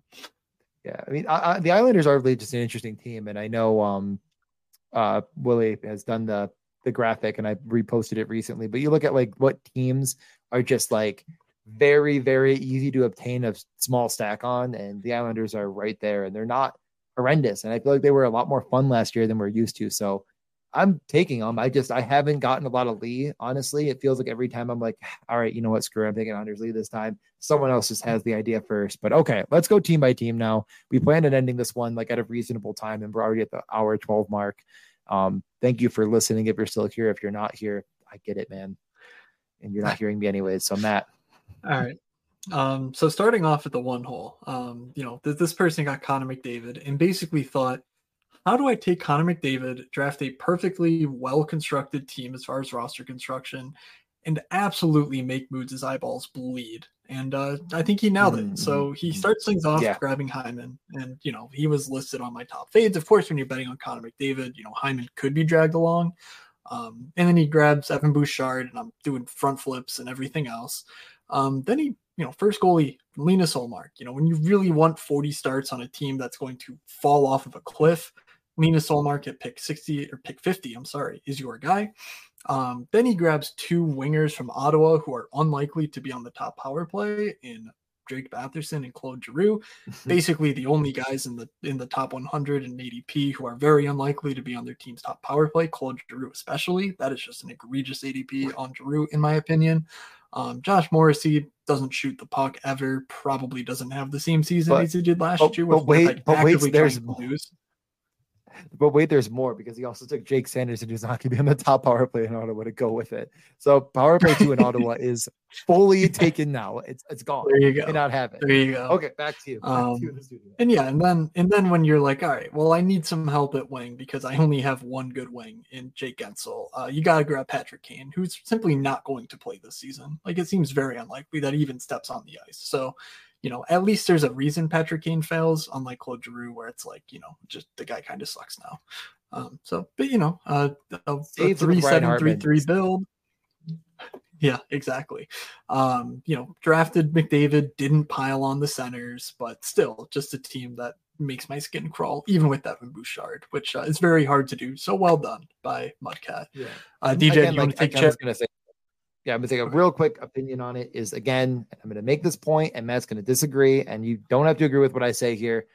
yeah, I mean, I, I, the Islanders are really just an interesting team, and I know um, uh, Willie has done the the graphic, and I reposted it recently. But you look at like what teams are just like very, very easy to obtain a small stack on, and the Islanders are right there, and they're not horrendous. And I feel like they were a lot more fun last year than we're used to. So I'm taking them. I just I haven't gotten a lot of Lee. Honestly, it feels like every time I'm like, ah, all right, you know what, screw. It, I'm taking Anders Lee this time. Someone else just has the idea first. But okay, let's go team by team now. We planned on ending this one like at a reasonable time, and we're already at the hour 12 mark. Um, thank you for listening. If you're still here, if you're not here, I get it, man. And you're not hearing me anyways. So Matt. All right. Um, so starting off at the one hole, um, you know, th- this person got Connor McDavid and basically thought how do I take Connor McDavid, draft a perfectly well constructed team as far as roster construction, and absolutely make Moods' eyeballs bleed? And uh, I think he nailed it. So mm-hmm. he starts things off yeah. grabbing Hyman, and you know he was listed on my top fades. Of course, when you're betting on Connor McDavid, you know Hyman could be dragged along. Um, and then he grabs Evan Bouchard, and I'm doing front flips and everything else. Um, then he, you know, first goalie, Linus Ullmark. You know, when you really want 40 starts on a team that's going to fall off of a cliff, Linus Ullmark at pick 60 or pick 50, I'm sorry, is your guy. Um, then he grabs two wingers from Ottawa who are unlikely to be on the top power play in Drake Batherson and Claude Giroux. [LAUGHS] Basically, the only guys in the in the top 100 and ADP who are very unlikely to be on their team's top power play. Claude Giroux, especially, that is just an egregious ADP on Giroux, in my opinion. Um, Josh Morrissey doesn't shoot the puck ever. Probably doesn't have the same season but, as he did last but, year. But wait, but wait, there's but wait, there's more because he also took Jake Sanderson, who's not going to be on the top power play in Ottawa to go with it. So power play two in Ottawa [LAUGHS] is fully taken now. It's it's gone. There you go. Cannot have it. There you go. Okay, back to you. Back um, to you and yeah, and then and then when you're like, all right, well, I need some help at wing because I only have one good wing in Jake Guentzel. Uh, you got to grab Patrick Kane, who's simply not going to play this season. Like it seems very unlikely that he even steps on the ice. So you know, at least there's a reason Patrick Kane fails, unlike Claude Giroux, where it's like, you know, just the guy kind of sucks now. Um, so, but you know, uh, a, a three seven three three build. Yeah, exactly. Um, you know, drafted McDavid, didn't pile on the centers, but still, just a team that makes my skin crawl, even with Evan Bouchard, which uh, is very hard to do. So well done by Mudcat. Yeah. Uh, DJ, Again, you like, want to take I, I was gonna say yeah, I'm gonna take a real quick opinion on it. Is again, I'm gonna make this point, and Matt's gonna disagree, and you don't have to agree with what I say here.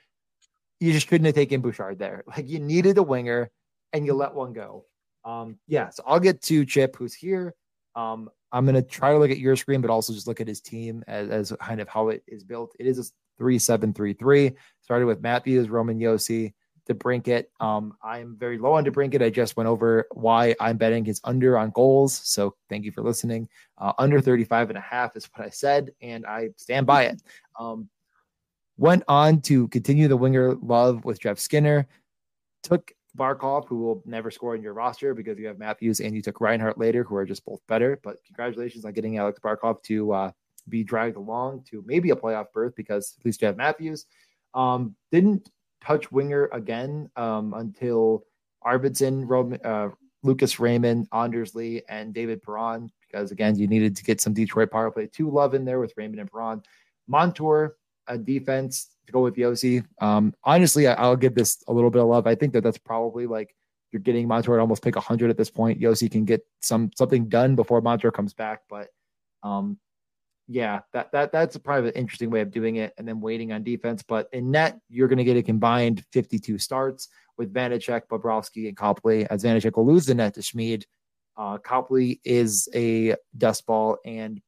You just couldn't have taken Bouchard there. [LAUGHS] Like you needed a winger, and you let one go. Um, yeah, so I'll get to Chip, who's here. Um, I'm gonna try to look at your screen, but also just look at his team as, as kind of how it is built. It is a three-seven-three-three. Started with Matthews, Roman Josi, DeBrincat. Um, I'm very low on DeBrincat. I just went over why I'm betting his under on goals. So thank you for listening. Uh, under 35 and a half is what I said, and I stand by it. Um, went on to continue the winger love with Jeff Skinner. Took Barkov, who will never score in your roster because you have Matthews and you took Reinhart later, who are just both better. But congratulations on getting Alex Barkov to uh, be dragged along to maybe a playoff berth because at least you have Matthews. Um, didn't touch winger again um, until Arvidsson, uh, Lucas Raymond, Anders Lee, and David Perron because again you needed to get some Detroit power play two love in there with Raymond and Perron. Montour, a defense to go with Josi. Um, honestly, I, will give this a little bit of love. I think that that's probably like you're getting Montour to almost pick 100 at this point. Josi can get some something done before Montour comes back, but um, yeah, that that that's probably an interesting way of doing it, and then waiting on defense. But in net, you're going to get a combined 52 starts with Vanecek, Bobrovsky, and Copley. As Vanecek will lose the net to Schmid, uh, Copley is a dust ball, and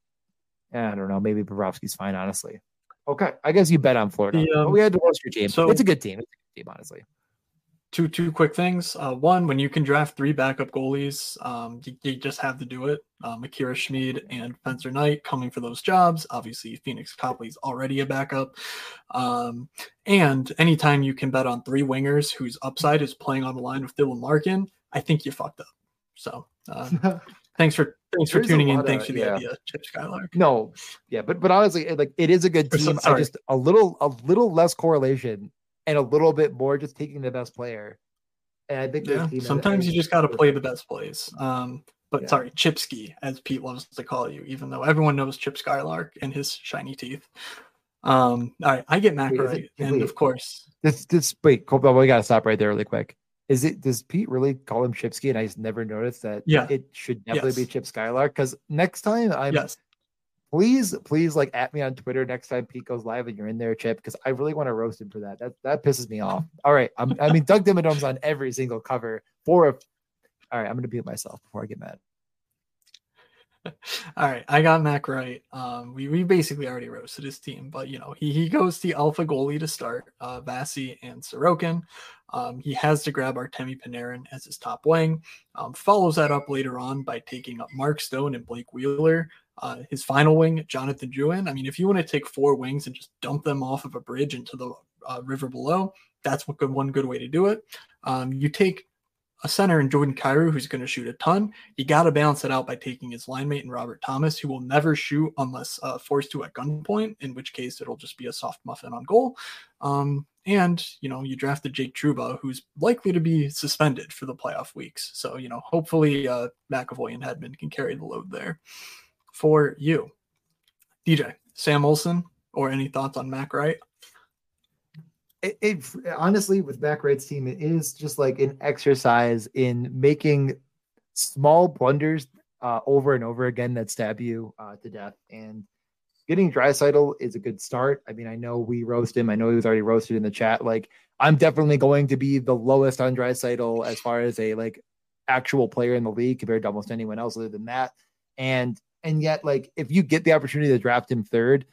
I don't know, maybe Bobrovsky's fine, honestly. Okay, I guess you bet on Florida. The, um, we had to roast your team. So it's a good team. It's a good team, honestly. Two two quick things. Uh, one, when you can draft three backup goalies, um, you, you, just have to do it. Um, Akira Schmid and Spencer Knight coming for those jobs. Obviously, Phoenix Copley's already a backup. Um, and anytime you can bet on three wingers whose upside is playing on the line with Dylan Larkin, I think you fucked up. So uh, [LAUGHS] thanks for thanks for tuning in. Thanks for the yeah. idea, Chip Skylark. No, yeah, but but honestly, like it is a good team. I just a little a little less correlation and a little bit more just taking the best player. And I think yeah, sometimes you just got to play the best plays. Um, but yeah. sorry, Chipsky, as Pete loves to call you, even though everyone knows Chip Skylark and his shiny teeth. Um, all right, I get Mac wait, right, it, and wait, of course, this this wait, Cole, we gotta stop right there really quick. Is it does Pete really call him Chipsky? And I just never noticed that. Yeah, it should definitely yes. be Chip Skylark because next time I'm yes please, please like at me on Twitter next time Pete goes live and you're in there, Chip, because I really want to roast him for that. That that pisses me off. All right. I'm, I mean, Doug Dimmadome's on every single cover for a. All right. I'm to beat myself before I get mad. [LAUGHS] All right, I got Mac right. Um, we, we basically already roasted his team, but you know he, he goes the alpha goalie to start, uh, Vasi and Sorokin. Um, he has to grab Artemi Panarin as his top wing. Um, follows that up later on by taking up Mark Stone and Blake Wheeler uh, his final wing, Jonathan Drouin. I mean, if you want to take four wings and just dump them off of a bridge into the uh, river below, that's what good, one good way to do it. Um, you take a center in Jordan Kyrou who's going to shoot a ton. You got to balance it out by taking his line mate in Robert Thomas, who will never shoot unless uh, forced to at gunpoint, in which case it'll just be a soft muffin on goal. Um, and you know, you drafted Jake Trouba, who's likely to be suspended for the playoff weeks. So you know, hopefully uh, McAvoy and Hedman can carry the load there for you. DJ, Sam Olson, or any thoughts on Mac Wright? It, it, honestly with Mac Wright's team, it is just like an exercise in making small blunders uh, over and over again that stab you uh, to death. And getting Draisaitl is a good start. I mean, I know we roast him. I know he was already roasted in the chat. Like, I'm definitely going to be the lowest on Draisaitl as far as a like actual player in the league compared to almost anyone else other than that. And and yet, like, if you get the opportunity to draft him third,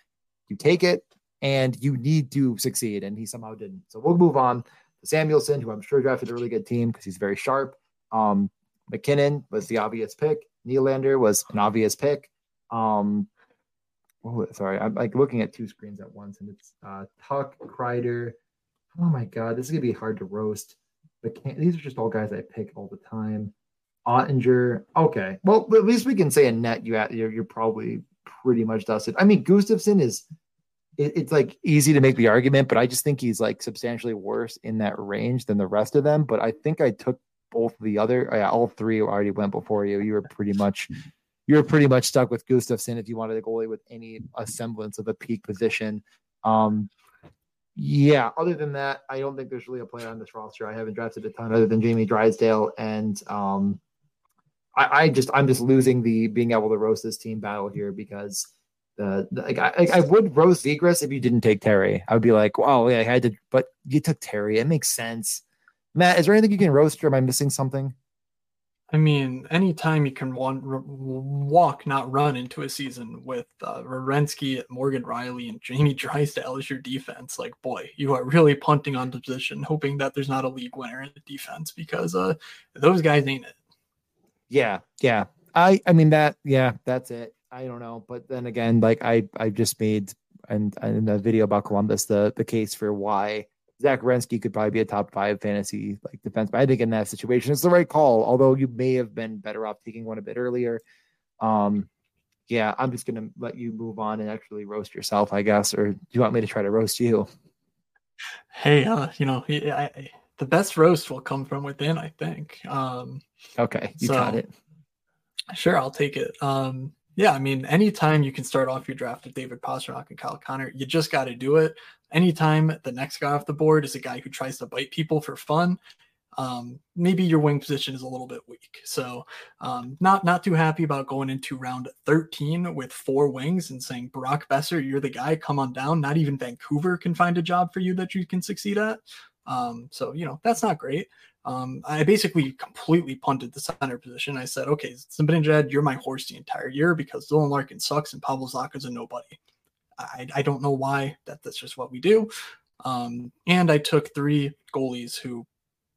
you take it and you need to succeed. And he somehow didn't. So we'll move on to Samuelsson, who I'm sure drafted a really good team because he's very sharp. Um, MacKinnon was the obvious pick. Nylander was an obvious pick. Um, oh, sorry, I'm like looking at two screens at once, and it's uh, Tuch, Kreider. Oh my God, this is gonna be hard to roast. McCann- these are just all guys I pick all the time. Oettinger. Okay. Well, at least we can say a net you you're, you're probably pretty much dusted. I mean, Gustavsson is it, it's like easy to make the argument, but I just think he's like substantially worse in that range than the rest of them. But I think I took both the other yeah, all three already went before you. You were pretty much you're pretty much stuck with Gustavsson if you wanted a goalie with any semblance of a peak position. Um, yeah, other than that, I don't think there's really a player on this roster. I haven't drafted a ton other than Jamie Drysdale and um, I, I just I'm just losing the being able to roast this team battle here because the like, I, I would roast Zegras if you didn't take Terry. I would be like, wow, yeah, I had to, but you took Terry. It makes sense. Matt, is there anything you can roast or am I missing something? I mean, anytime you can one, walk, not run into a season with uh, Werenski, Morgan Rielly, and Jamie Drysdale as your defense, like, boy, you are really punting on the position, hoping that there's not a league winner in the defense because uh, those guys ain't it. Yeah, yeah. I I mean that yeah, that's it. I don't know, but then again, like I I just made and in, a video about Columbus the the case for why Zach Werenski could probably be a top five fantasy like defense. But I think in that situation, it's the right call. Although you may have been better off taking one a bit earlier. Um, yeah, I'm just gonna let you move on and actually roast yourself, I guess. Or do you want me to try to roast you? Hey, uh, you know, I, I, the best roast will come from within. I think. Um, okay, you so, got it. Sure, I'll take it. Um, yeah, I mean, anytime you can start off your draft with David Pastrnak and Kyle Connor, you just got to do it. Anytime the next guy off the board is a guy who tries to bite people for fun, um, maybe your wing position is a little bit weak. So, um, not not too happy about going into round 13 with four wings and saying Brock Boeser, you're the guy. Come on down. Not even Vancouver can find a job for you that you can succeed at. Um, so you know that's not great. Um, I basically completely punted the center position. I said, okay, Zibanejad, you're my horse the entire year because Dylan Larkin sucks and Pavel Zacha's a nobody. I, I don't know why. That that's just what we do. Um, and I took three goalies who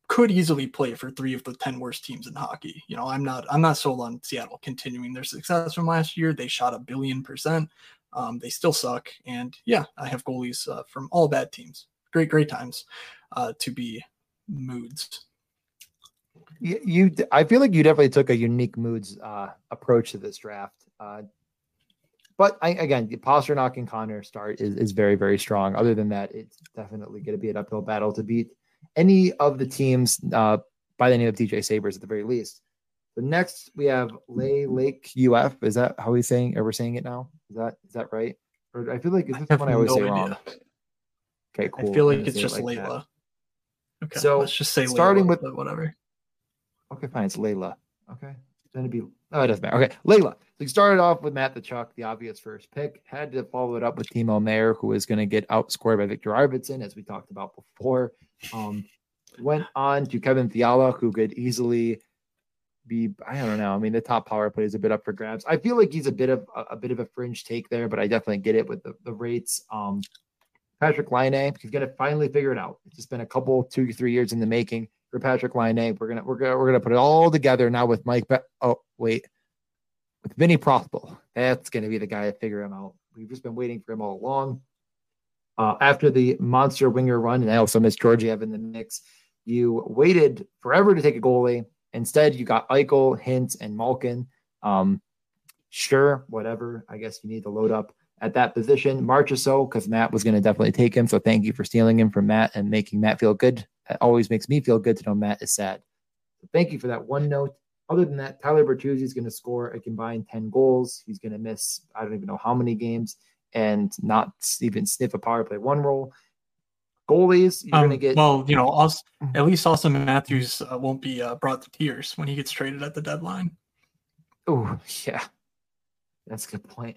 could easily play for three of the 10 worst teams in hockey. You know, I'm not I'm not sold on Seattle continuing their success from last year. They shot a billion percent. Um, they still suck. And yeah, I have goalies uh, from all bad teams. Great, great times uh, to be moods you, you I feel like you definitely took a unique moods uh, approach to this draft. Uh, but I, again, Pastrnak and Connor start is, is very, very strong. Other than that, it's definitely going to be an uphill battle to beat any of the teams uh, by the name of DJ Sabres at the very least. The next we have Lay Lake UF. Is that how we saying? Are we saying it now? Is that is that right? Or I feel like is this I one I always no say idea. wrong? Okay, cool. I feel like it's just it like Layla. That. Okay, so let's just say starting Layla, with whatever. Okay, fine. It's Layla. Okay. Then it'd be oh, it doesn't matter. Okay, Layla. So he started off with Matt Tkachuk, the obvious first pick. Had to follow it up with Timo Meier, who was going to get outscored by Victor Arvidsson, as we talked about before. Um, went on to Kevin Fiala, who could easily be I don't know. I mean, the top power play is a bit up for grabs. I feel like he's a bit of a, a bit of a fringe take there, but I definitely get it with the, the rates. Um, Patrik Laine, he's going to finally figure it out. It's just been a couple, two, three years in the making for Patrik Laine. We're gonna we're gonna we're gonna put it all together now with Mike. Be- oh wait, with Vinny Prothbel. That's gonna be the guy to figure him out. We've just been waiting for him all along. Uh, after the monster winger run, and I also miss Georgiev in the mix. You waited forever to take a goalie. Instead, you got Eichel, Hintz, and Malkin. Um, sure, whatever. I guess you need to load up at that position. Marchessault, because Matt was going to definitely take him. So thank you for stealing him from Matt and making Matt feel good it always makes me feel good to know Matt is sad. So thank you for that one note. Other than that, Tyler Bertuzzi is going to score a combined 10 goals. He's going to miss, I don't even know how many games, and not even sniff a power play one role. Goalies, you're um, going to get. Well, you know, us, mm-hmm. at least Auston Matthews uh, won't be uh, brought to tears when he gets traded at the deadline. Oh, yeah. That's a good point.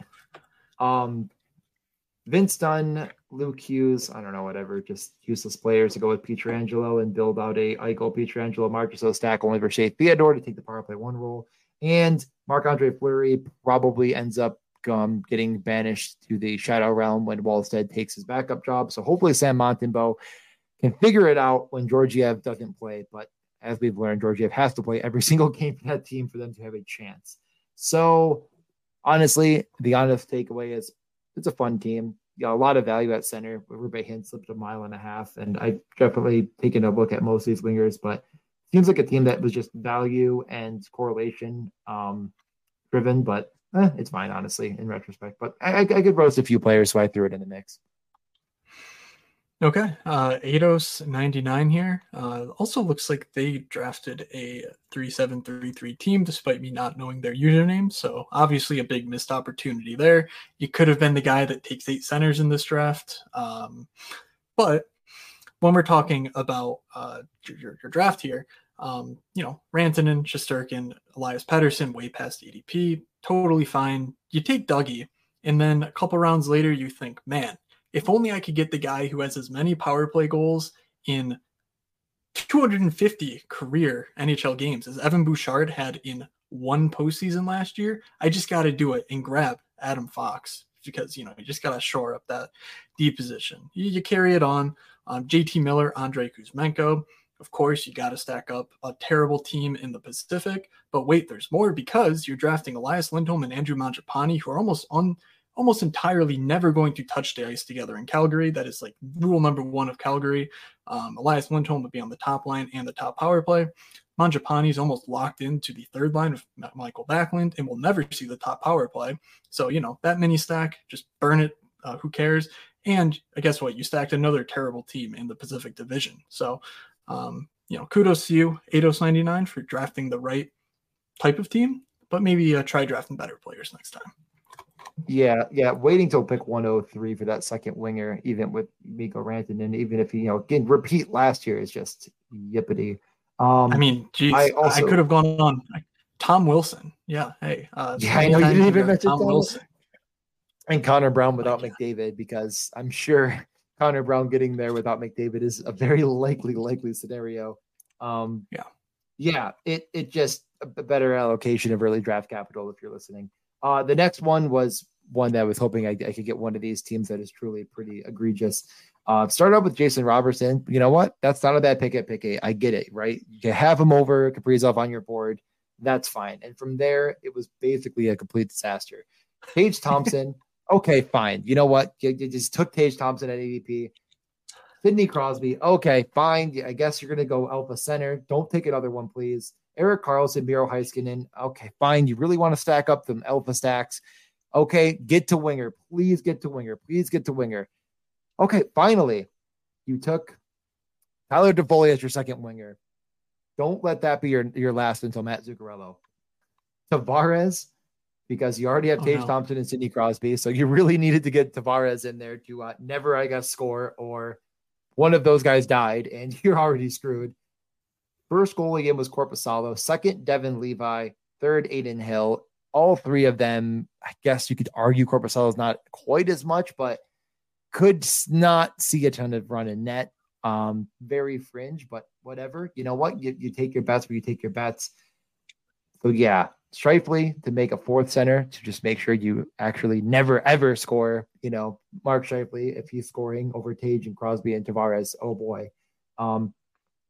Um, Vince Dunn, Luke Hughes, I don't know, whatever, just useless players to go with Pietrangelo and build out a Eichel, Pietrangelo, Marchessault stack only for Shea Theodore to take the power play one role. And Marc Andre Fleury probably ends up um, getting banished to the Shadow Realm when Wallstedt takes his backup job. So hopefully Sam Montembeault can figure it out when Georgiev doesn't play. But as we've learned, Georgiev has to play every [LAUGHS] single game for that team for them to have a chance. So honestly, the honest takeaway is it's a fun team. Know, a lot of value at center. Roope Hintz slipped a mile and a half, and I've definitely taken a look at most of these wingers, but seems like a team that was just value and correlation um, driven. But eh, it's fine, honestly, in retrospect. But I, I, I could roast a few players, so I threw it in the mix. Okay. Uh, Ados 99 here. Uh, also looks like they drafted a 3733 team despite me not knowing their username. So obviously a big missed opportunity there. You could have been the guy that takes eight centers in this draft. Um, but when we're talking about uh, your, your draft here, um, you know, Rantanen, Shesterkin, Elias Pettersson, way past ADP, totally fine. You take Dougie, and then a couple rounds later, you think, man, if only I could get the guy who has as many power play goals in 250 career NHL games as Evan Bouchard had in one postseason last year. I just got to do it and grab Adam Fox because you know you just got to shore up that D position. You, you carry it on. Um, JT Miller, Andrei Kuzmenko. Of course, you got to stack up a terrible team in the Pacific. But wait, there's more because you're drafting Elias Lindholm and Andrew Mangiapane, who are almost un almost entirely never going to touch the ice together in Calgary. That is like rule number one of Calgary. Um, Elias Lindholm would be on the top line and the top power play. Mangiapane is almost locked into the third line of Mikael Backlund and will never see the top power play. So, you know, that mini stack, just burn it. Uh, who cares? And I guess what? You stacked another terrible team in the Pacific Division. So, um, you know, kudos to you, Eidos99, for drafting the right type of team, but maybe uh, try drafting better players next time. Yeah, yeah. Waiting till pick 103 for that second winger, even with Mikko Rantanen, and even if he, you know, again, repeat last year is just yippity. Um, I mean, geez, I, also, I could have gone on Tom Wilson. Yeah, hey, uh, yeah, I know you didn't even mention Tom, Tom Wilson and Connor Brown without McDavid because I'm sure [LAUGHS] Connor Brown getting there without McDavid is a very [LAUGHS] likely, likely scenario. Um, yeah, yeah. It it just a better allocation of early draft capital if you're listening. Uh, the next one was one that I was hoping I, I, could get one of these teams that is truly pretty egregious. Uh, start up with Jason Robertson. You know what? That's not a bad pick at pick eight. I get it, right? You can have him over Kaprizov on your board. That's fine. And from there, it was basically a complete disaster. Tage [LAUGHS] Thompson. okay, fine. You know what? You, you just took Tage Thompson at ADP. Sidney Crosby. Okay, fine. I guess you're going to go alpha center. Don't take another one, please. Erik Karlsson, Miro Heiskanen. Okay, fine. You really want to stack up them alpha stacks. Okay, get to winger. Please get to winger. Please get to winger. Okay, finally, you took Tyler Toffoli as your second winger. Don't let that be your, your last until Matt Zuccarello. Tavares, because you already have oh, Tage no. Thompson and Sidney Crosby. So you really needed to get Tavares in there to uh, never, I guess, score or one of those guys died and [LAUGHS] you're already screwed. First goal again was Korpisalo. Second, Devon Levi. Third, Adin Hill. All three of them, I guess you could argue Korpisalo is not quite as much, but could not see a ton of run in net. Um, very fringe, but whatever. You know what? You, you take your bets where you take your bets. So yeah, Scheifele to make a fourth center to just make sure you actually never ever score. You know, Mark Scheifele if he's scoring over Tage and Crosby and Tavares. Oh boy. Um,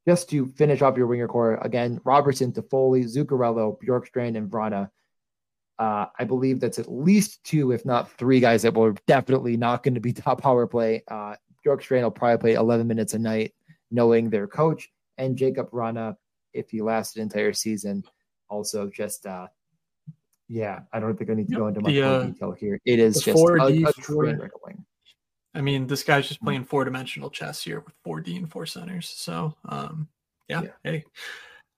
just to finish off your winger core again, Robertson, Toffoli, Zuccarello, Bjorkstrand, and Vrana. Uh, I believe that's at least two, if not three guys that were definitely not going to be [LAUGHS] top power play. Uh, Bjorkstrand will probably play 11 minutes a night, knowing their coach, and Jakub Vrana, if he lasted an entire season, also just uh, yeah, I don't think I need to go into much the, more uh, detail here. It is just a, a train wreck wing. I mean, this guy's just playing four dimensional chess here with four D and four centers. So, um, yeah, yeah. hey.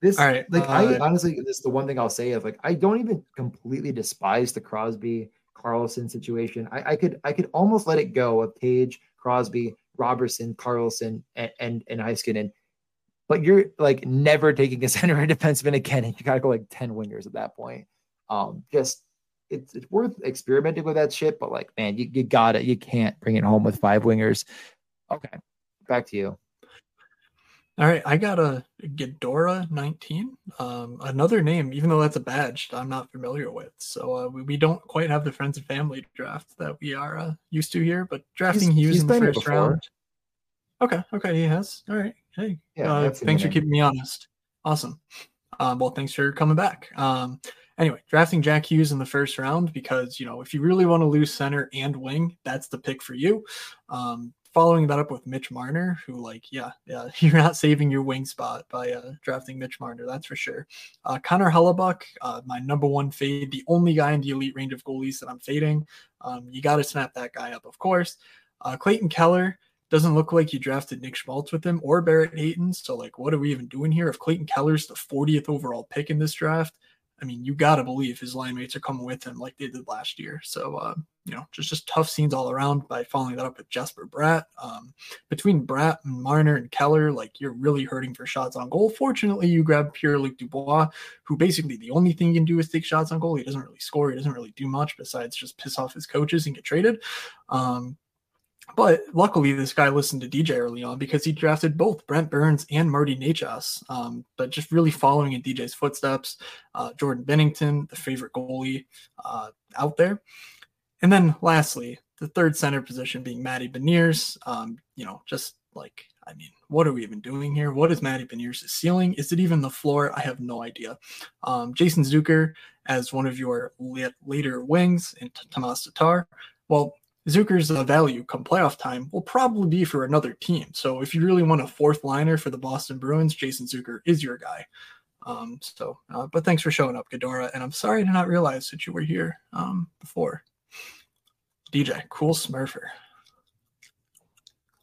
This, All right. Like, uh, I honestly, this is the one thing I'll say is like, I don't even completely despise the Crosby Karlsson situation. I, I could, I could almost let it go of Tage, Crosby, Robertson, Karlsson, and, and, and Heiskanen. But you're like never taking a [LAUGHS] center and defenseman again. And you got to go like 10 wingers at that point. Um, just it's it's worth experimenting with that shit, but like, man, you, you got it. You can't bring it home with five wingers. Okay, back to you. All right, I got a Ghidorah 19. Um, another name, even though that's a badge I'm not familiar with. So uh, we, we don't quite have the friends and family draft that we are uh, used to here, but drafting he's, Hughes he's in the first round. Okay, okay, he has. All right. Hey, yeah, uh, thanks for keeping me honest. Awesome. Um, well, thanks for coming back. Um, Anyway, drafting Jack Hughes in the first round because, you know, if you really want to lose center and wing, that's the pick for you. Um, following that up with Mitch Marner, who, like, yeah, yeah, [LAUGHS] you're not saving your wing spot by uh, drafting Mitch Marner, that's for sure. Uh, Connor Hellebuyck, uh, my number one fade, the only guy in the elite range of goalies that I'm fading. Um, you got to snap that guy up, of course. Uh, Clayton Keller, doesn't look like you drafted Nick Schmaltz with him or Barrett Hayton. So, like, what are we even doing here? If Clayton Keller's the 40th overall pick in this draft, I mean, you got to believe his line mates are coming with him like they did last year. So, uh, you know, just just tough scenes all around by following that up with Jesper Bratt. Um, between Bratt and Marner and Keller, like you're really hurting for shots on goal. Fortunately, you grab Pierre Luc Dubois, who basically the only thing he can do is take shots on goal. He doesn't really score. He doesn't really do much besides just piss off his coaches and get traded. Um, but luckily, this guy listened to DJ early on because he drafted both Brent Burns and Marty Necas. Um, but just really following in DJ's footsteps, uh, Jordan Binnington, the favorite goalie uh, out there. And then lastly, the third center position being Matty Beniers. Um, you know, just like, I mean, what are we even doing here? What is Matty Beniers' ceiling? Is it even the floor? I have no idea. Um, Jason Zucker as one of your later wings and Tomas Tatar. Well, Zucker's value come playoff time will probably be for another team. So if you really want a fourth liner for the Boston Bruins, Jason Zucker is your guy. Um, so, uh, but thanks for showing up, Ghidorah. And I'm sorry to not realize that you were here um, before. DJ, cool Smurfer.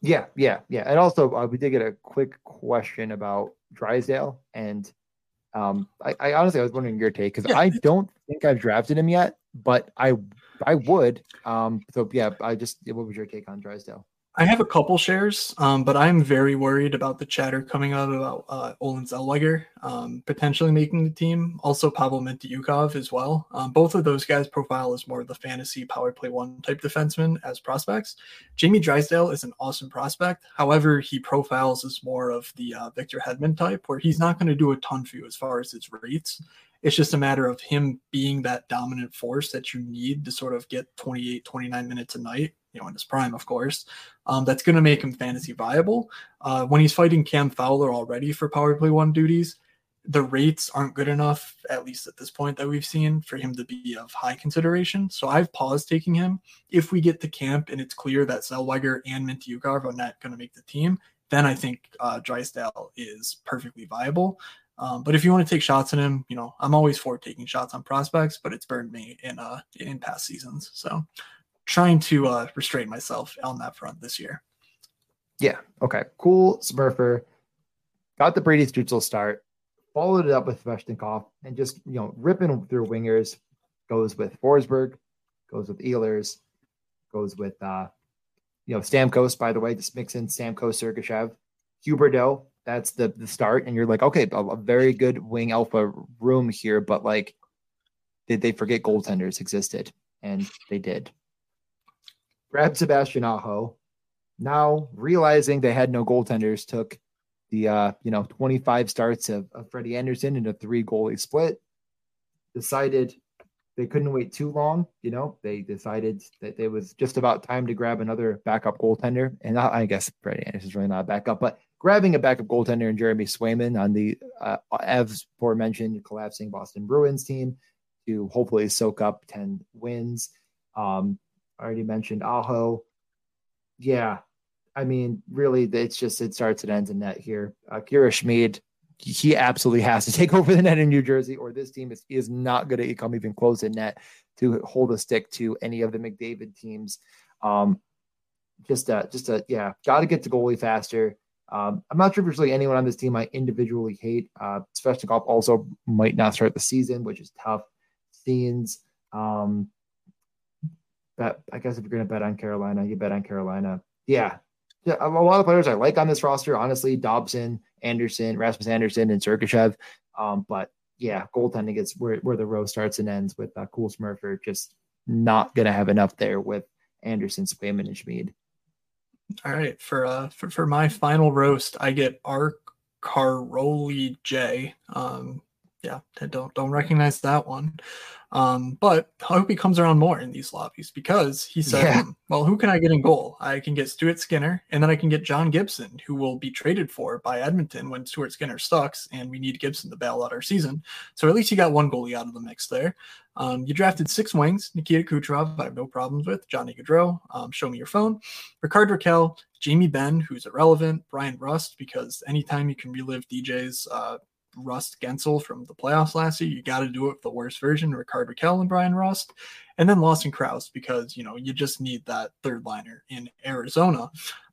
Yeah, yeah, yeah. And also, uh, we did get a quick question about Drysdale, and um, I, I honestly I was wondering your take because yeah. I don't think I've drafted him yet, but I I would. Um, so yeah, I just what was your take on Drysdale? I have a couple shares, um, but I'm very worried about the chatter coming out about uh, Olen Zellweger um, potentially making the team. Also, Pavel Mintyukov as well. Um, both of those guys profile as more of the fantasy power play one type defenseman as prospects. Jamie Drysdale is an awesome prospect. However, he profiles as more of the uh, Victor Hedman type, where he's not going to do a ton for you as far as his rates. It's just a matter of him being that dominant force that you need to sort of get 28, 29 minutes a night you know, in his prime, of course. Um, that's going to make him fantasy viable. Uh, when he's fighting Cam Fowler already for power play one duties, the rates aren't good enough, at least at this point that we've seen, for him to be of high consideration. So I've paused taking him. If we get to camp and it's clear that Zellweger and Mintyukov are not going to make the team, then I think uh, Drysdale is perfectly viable. Um, but if you want to take shots at him, you know, I'm always for taking shots on prospects, but it's burned me in uh in past seasons. So trying to uh, restrain myself on that front this year. Yeah. Okay. Cool. Smurfer got the Brady Stützle start, followed it up with Svechnikov, and just you know ripping through wingers. Goes with Forsberg, goes with Ehlers, goes with uh, you know Stamkos. By the way, just mix in Stamkos, Sergachev, Huberdeau. That's the the start, and you're like, okay, a, a very good wing alpha room here, but like, did they forget goaltenders existed? And they did grabbed Sebastian Aho. Now realizing they had no goaltenders, took the uh, you know 25 starts of, of Freddie Andersen in a three goalie split. Decided they couldn't wait too long. You know, they decided that it was just about time to grab another backup goaltender. And I, I guess Freddie Andersen's really not a backup, but grabbing a backup goaltender in Jeremy Swayman on the uh, as aforementioned collapsing Boston Bruins team to hopefully soak up 10 wins. Um, I already mentioned Aho. Yeah, I mean, really, it's just it starts and ends in net here. Uh, Kira Schmid, he absolutely has to [LAUGHS] take over the net in New Jersey, or this team is is not going to come even close in net to hold a stick to any of the McDavid teams. Um, just a, just a, yeah, got to get to goalie faster. Um, I'm not sure if there's really anyone on this team I individually hate. Uh, Svechnikov also might not start the season, which is tough. Scenes. Um, bet. I guess if you're going to bet on Carolina, you bet on Carolina. Yeah. yeah, a lot of players I like on this roster. Honestly, Dobson, Andersson, Rasmus Andersson, and Sergachev. Um, but yeah, goaltending is where, where the row starts and ends with uh, Cool Smurfer just not going to have enough there with Andersen, Swayman, and Schmid. All right, for uh for, for my final roast, I get Ark Caroli J. Um, yeah, don't don't recognize that one. Um, but I hope he comes around more in these lobbies because he said, yeah. "Well, who can I get in goal? I can get Stuart Skinner, and then I can get John Gibson, who will be traded for by Edmonton when Stuart Skinner sucks, and we need Gibson to bail out our season. So at least you got one goalie out of the mix there. Um, you drafted six wings: Nikita Kucherov, I have no problems with. Johnny Gaudreau, um, show me your phone. Rickard Rakell, Jamie Benn, who's irrelevant. Bryan Rust, because anytime you can relive DJ's uh, Rust Guentzel from the playoffs last year. You got to do it with the worst version, Rickard Rakell and Bryan Rust, and then Lawson Crouse because you know you just need that third liner in Arizona.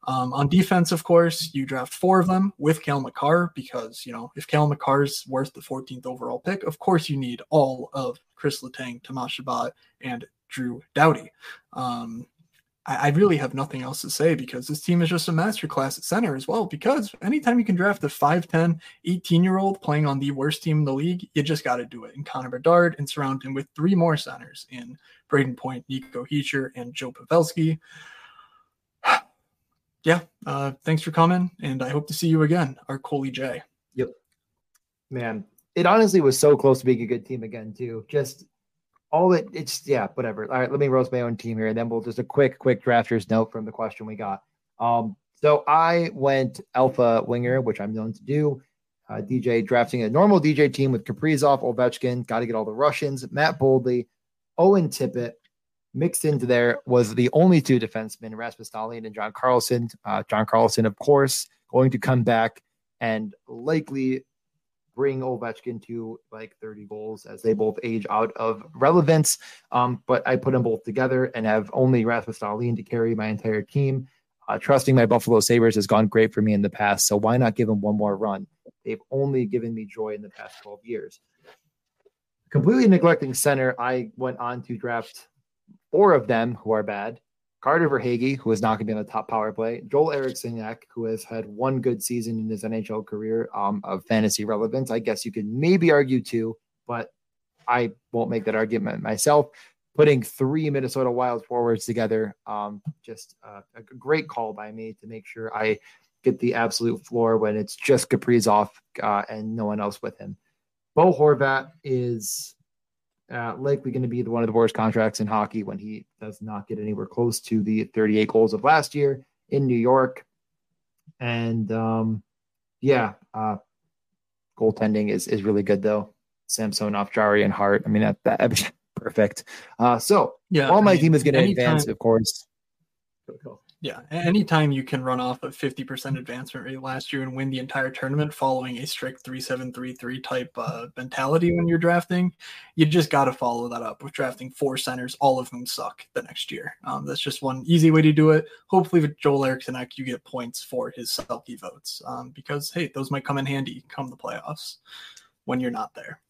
Um, on defense, of course, you draft four of them with Cale Makar because you know if Cale Makar's worth the 14th overall pick, of course you need all of Chris Letang, Thomas Chabot, and Drew Doughty. Um, I, I really have nothing else to say because this team is just a masterclass at center as well. Because anytime you can draft a 5'10, 18 year old playing on the worst team in the league, you just got to do it. And Connor Bedard and surround him with three more centers in Brayden Point, Nico Hischier, and Joe Pavelski. [SIGHS] yeah, uh, thanks for coming, and I hope to see you again, our Coley J. Yep, man, it honestly was so close to being a good team again too. Just all it it's yeah whatever. All right let me roast my own team here and then we'll just a quick quick drafters note from the question we got. Um so i went alpha winger which i'm known to do. Uh, dj drafting a normal dj team with kaprizov ovechkin got to get all the russians matt boldy owen tippett Mixed into there was the only two defensemen, Rasmus Dahlin and John Carlson. Uh, John Carlson, of course, going to come back and likely bring Ovechkin to like 30 goals as they both age out of relevance. Um, but I put them both together and have only Rasmus Dahlin to carry my entire team. Uh, trusting my Buffalo Sabres has gone great for me in the past, so why not give them one more run? They've only given me joy in the past 12 years. Completely neglecting center, I went on to draft four of them who are bad. Carter Verhaeghe, who is not going to be on the top power play. Joel Eriksson who has had one good season in his NHL career um, of fantasy relevance. I guess you could maybe argue two, but I won't make that argument myself. Putting three Minnesota Wild forwards together, um, just uh, a great call by me to make sure I get the absolute floor when it's just Kaprizov uh, and no one else with him. Bo Horvat is uh, likely going to be the, one of the worst contracts in hockey when he does not get anywhere close to the 38 goals of last year in New York. And um, yeah, uh, goaltending is is really good though. Samsonov, Jarry, and Hart. I mean that that [LAUGHS] perfect. Uh, so yeah, all my I mean, team is going to advance, of course. Go, go. Yeah, anytime you can run off a 50% advancement rate last year and win the entire tournament following a strict 3733 type uh, mentality when you're drafting, you just got to follow that up with drafting four centers, all of whom suck the next year. Um, that's just one easy way to do it. Hopefully, with Joel Eriksson, you get points for his Selke votes um, because, hey, those might come in handy come the playoffs when you're not there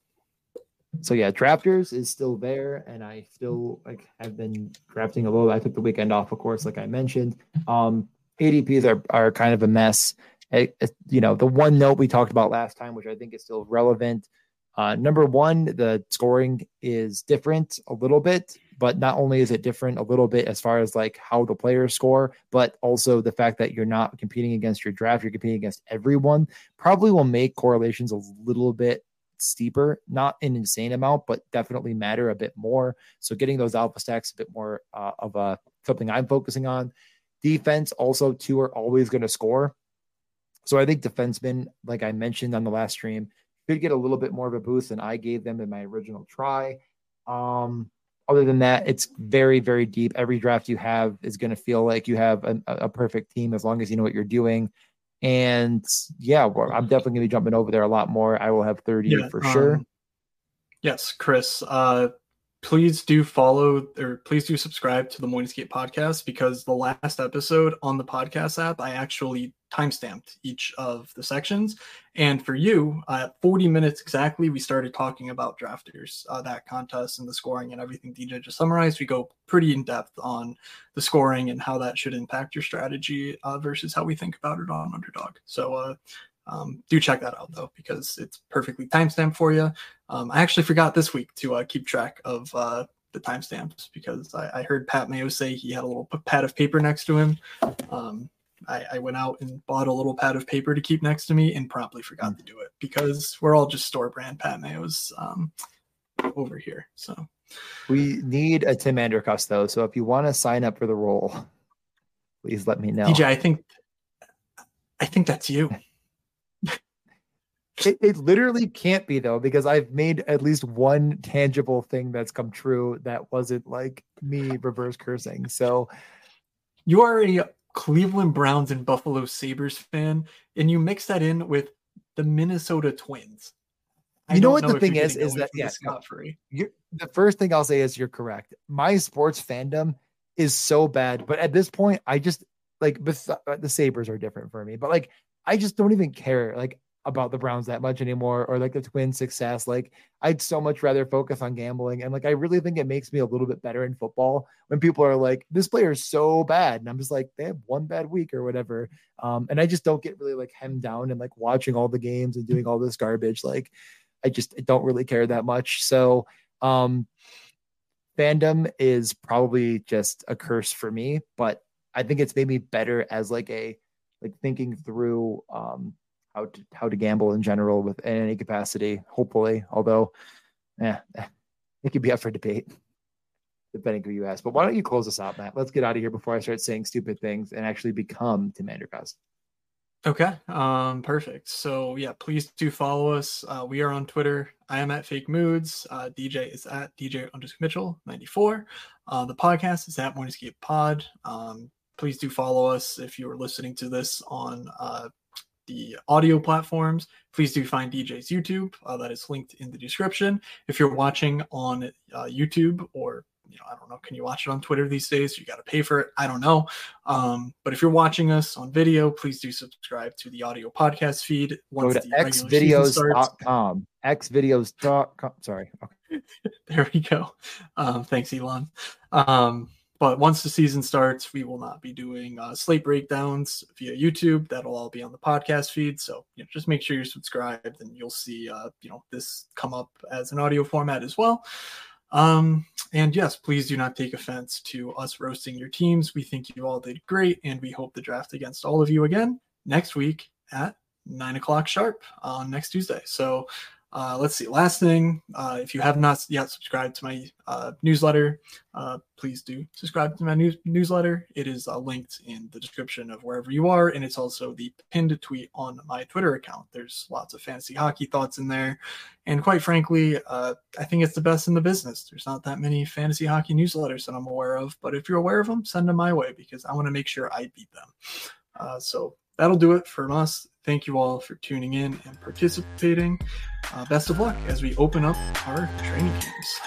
so yeah, drafters is still there, and I still like have been drafting a little. I took the weekend off, of course, like I mentioned. Um, ADPs are are kind of a mess. It, it, you know, the one note we talked about last time, which I think is still relevant. Uh, number one, the scoring is different a little bit, but not only is it different a little bit as far as like how the players score, but also the fact that you're not competing against your draft, you're competing against everyone, probably will make correlations a little bit steeper, not an insane amount, but definitely matter a bit more. So getting those alpha stacks a bit more uh, of a something I'm focusing on. Defense also two are always going to score. So I think defensemen, like I mentioned on the last stream, could get a little bit more of a boost than I gave them in my original try. Um, other than that, it's very, very deep. Every draft you have is going to feel like you have a, a, perfect team as long as you know what you're doing. And yeah, well, I'm definitely going to be jumping over there a lot more. I will have 30 yeah, for um, sure. Yes, Chris. Uh, please do follow or please do subscribe to the Morning podcast because the last episode on the podcast app, I actually timestamped each of the sections. And for you, at 40 minutes exactly, we started talking about drafters, uh, that contest and the scoring and everything DJ just summarized. We go pretty in depth on the scoring and how that should impact your strategy uh, versus how we think about it on Underdog. So, uh, um, do check that out though because it's perfectly timestamped for you. Um, I actually forgot this week to uh, keep track of uh, the timestamps because I, I, heard Pat Mayo say he had a little pad of paper next to him. Um, I, I, went out and bought a little pad of paper to keep next to me and promptly forgot to do it because we're all just store brand Pat Mayos um, over here. So we need a Tim Andercuss though. So if you want to sign up for the role, please let me know. DJ, I think I think that's you. It, it, literally can't be though because I've made at least one tangible thing that's come true that wasn't like me reverse cursing. So you are a Cleveland Browns and Buffalo Sabres fan, and you mix that in with the Minnesota Twins. I you know what know the thing is is that yeah, the first thing I'll say is you're correct. My sports fandom is so bad, but at this point, I just like uh, the Sabres are different for me, but like I just don't even care. Like about the Browns that much anymore or like the twin success. Like I'd so much rather focus on gambling. And like I really think it makes me a little bit better in football when people are like, this player is so bad. And I'm just like, they have one bad week or whatever. Um, and I just don't get really like hemmed down and like watching all the games and doing all this garbage. Like I just I don't really care that much. So um fandom is probably just a curse for me, but I think it's made me better as like a like thinking through um how to how to gamble in general with in any capacity. Hopefully, although, yeah, [LAUGHS] it could be up for debate depending who you ask. But why don't you close us out, Matt? Let's get out of here before I start saying stupid things and actually become Tim Andercuss. Okay, um, perfect. So yeah, please do follow us. Uh, we are on Twitter. I am at Fake Moods. Uh, DJ is at DJ underscore Mitchell ninety four. Uh, the podcast is at MorningSkate Pod. Um, please do follow us if you are listening to this on uh, the audio platforms. Please do find DJ's YouTube. Uh, that is linked in the description. If you're watching on uh, YouTube or you know, I don't know, can you watch it on Twitter these days? You got to pay for it. I don't know. Um, but if you're watching us on video, please do subscribe to the audio podcast feed. Once Go to xvideos.com. xvideos.com. Sorry. Okay. [LAUGHS] there we go. Um, thanks, Elon. Um, but once the season starts, we will not be doing uh, slate breakdowns via YouTube. That'll all be on the podcast feed. So you know, just make sure you're subscribed, and you'll see uh, you know this come up as an audio format as well. Um, and yes, please do not take offense to us roasting your teams. We think you all did great, and we hope the draft against all of you again next week at nine o'clock sharp on next Tuesday. So uh, let's see. Last thing, uh, if you have not yet subscribed to my uh, newsletter, uh, please do subscribe to my news- newsletter. It is uh, linked in the description of wherever you are, and it's also the pinned tweet on my Twitter account. There's lots of fantasy hockey thoughts in there, and quite frankly, uh, I think it's the best in the business. There's not that many fantasy hockey newsletters that I'm aware of, but if you're aware of them, send them my way because I want to make sure I beat them. so that'll do it from us. Thank you all for tuning in and participating. Uh, best of luck as we open up our training camps.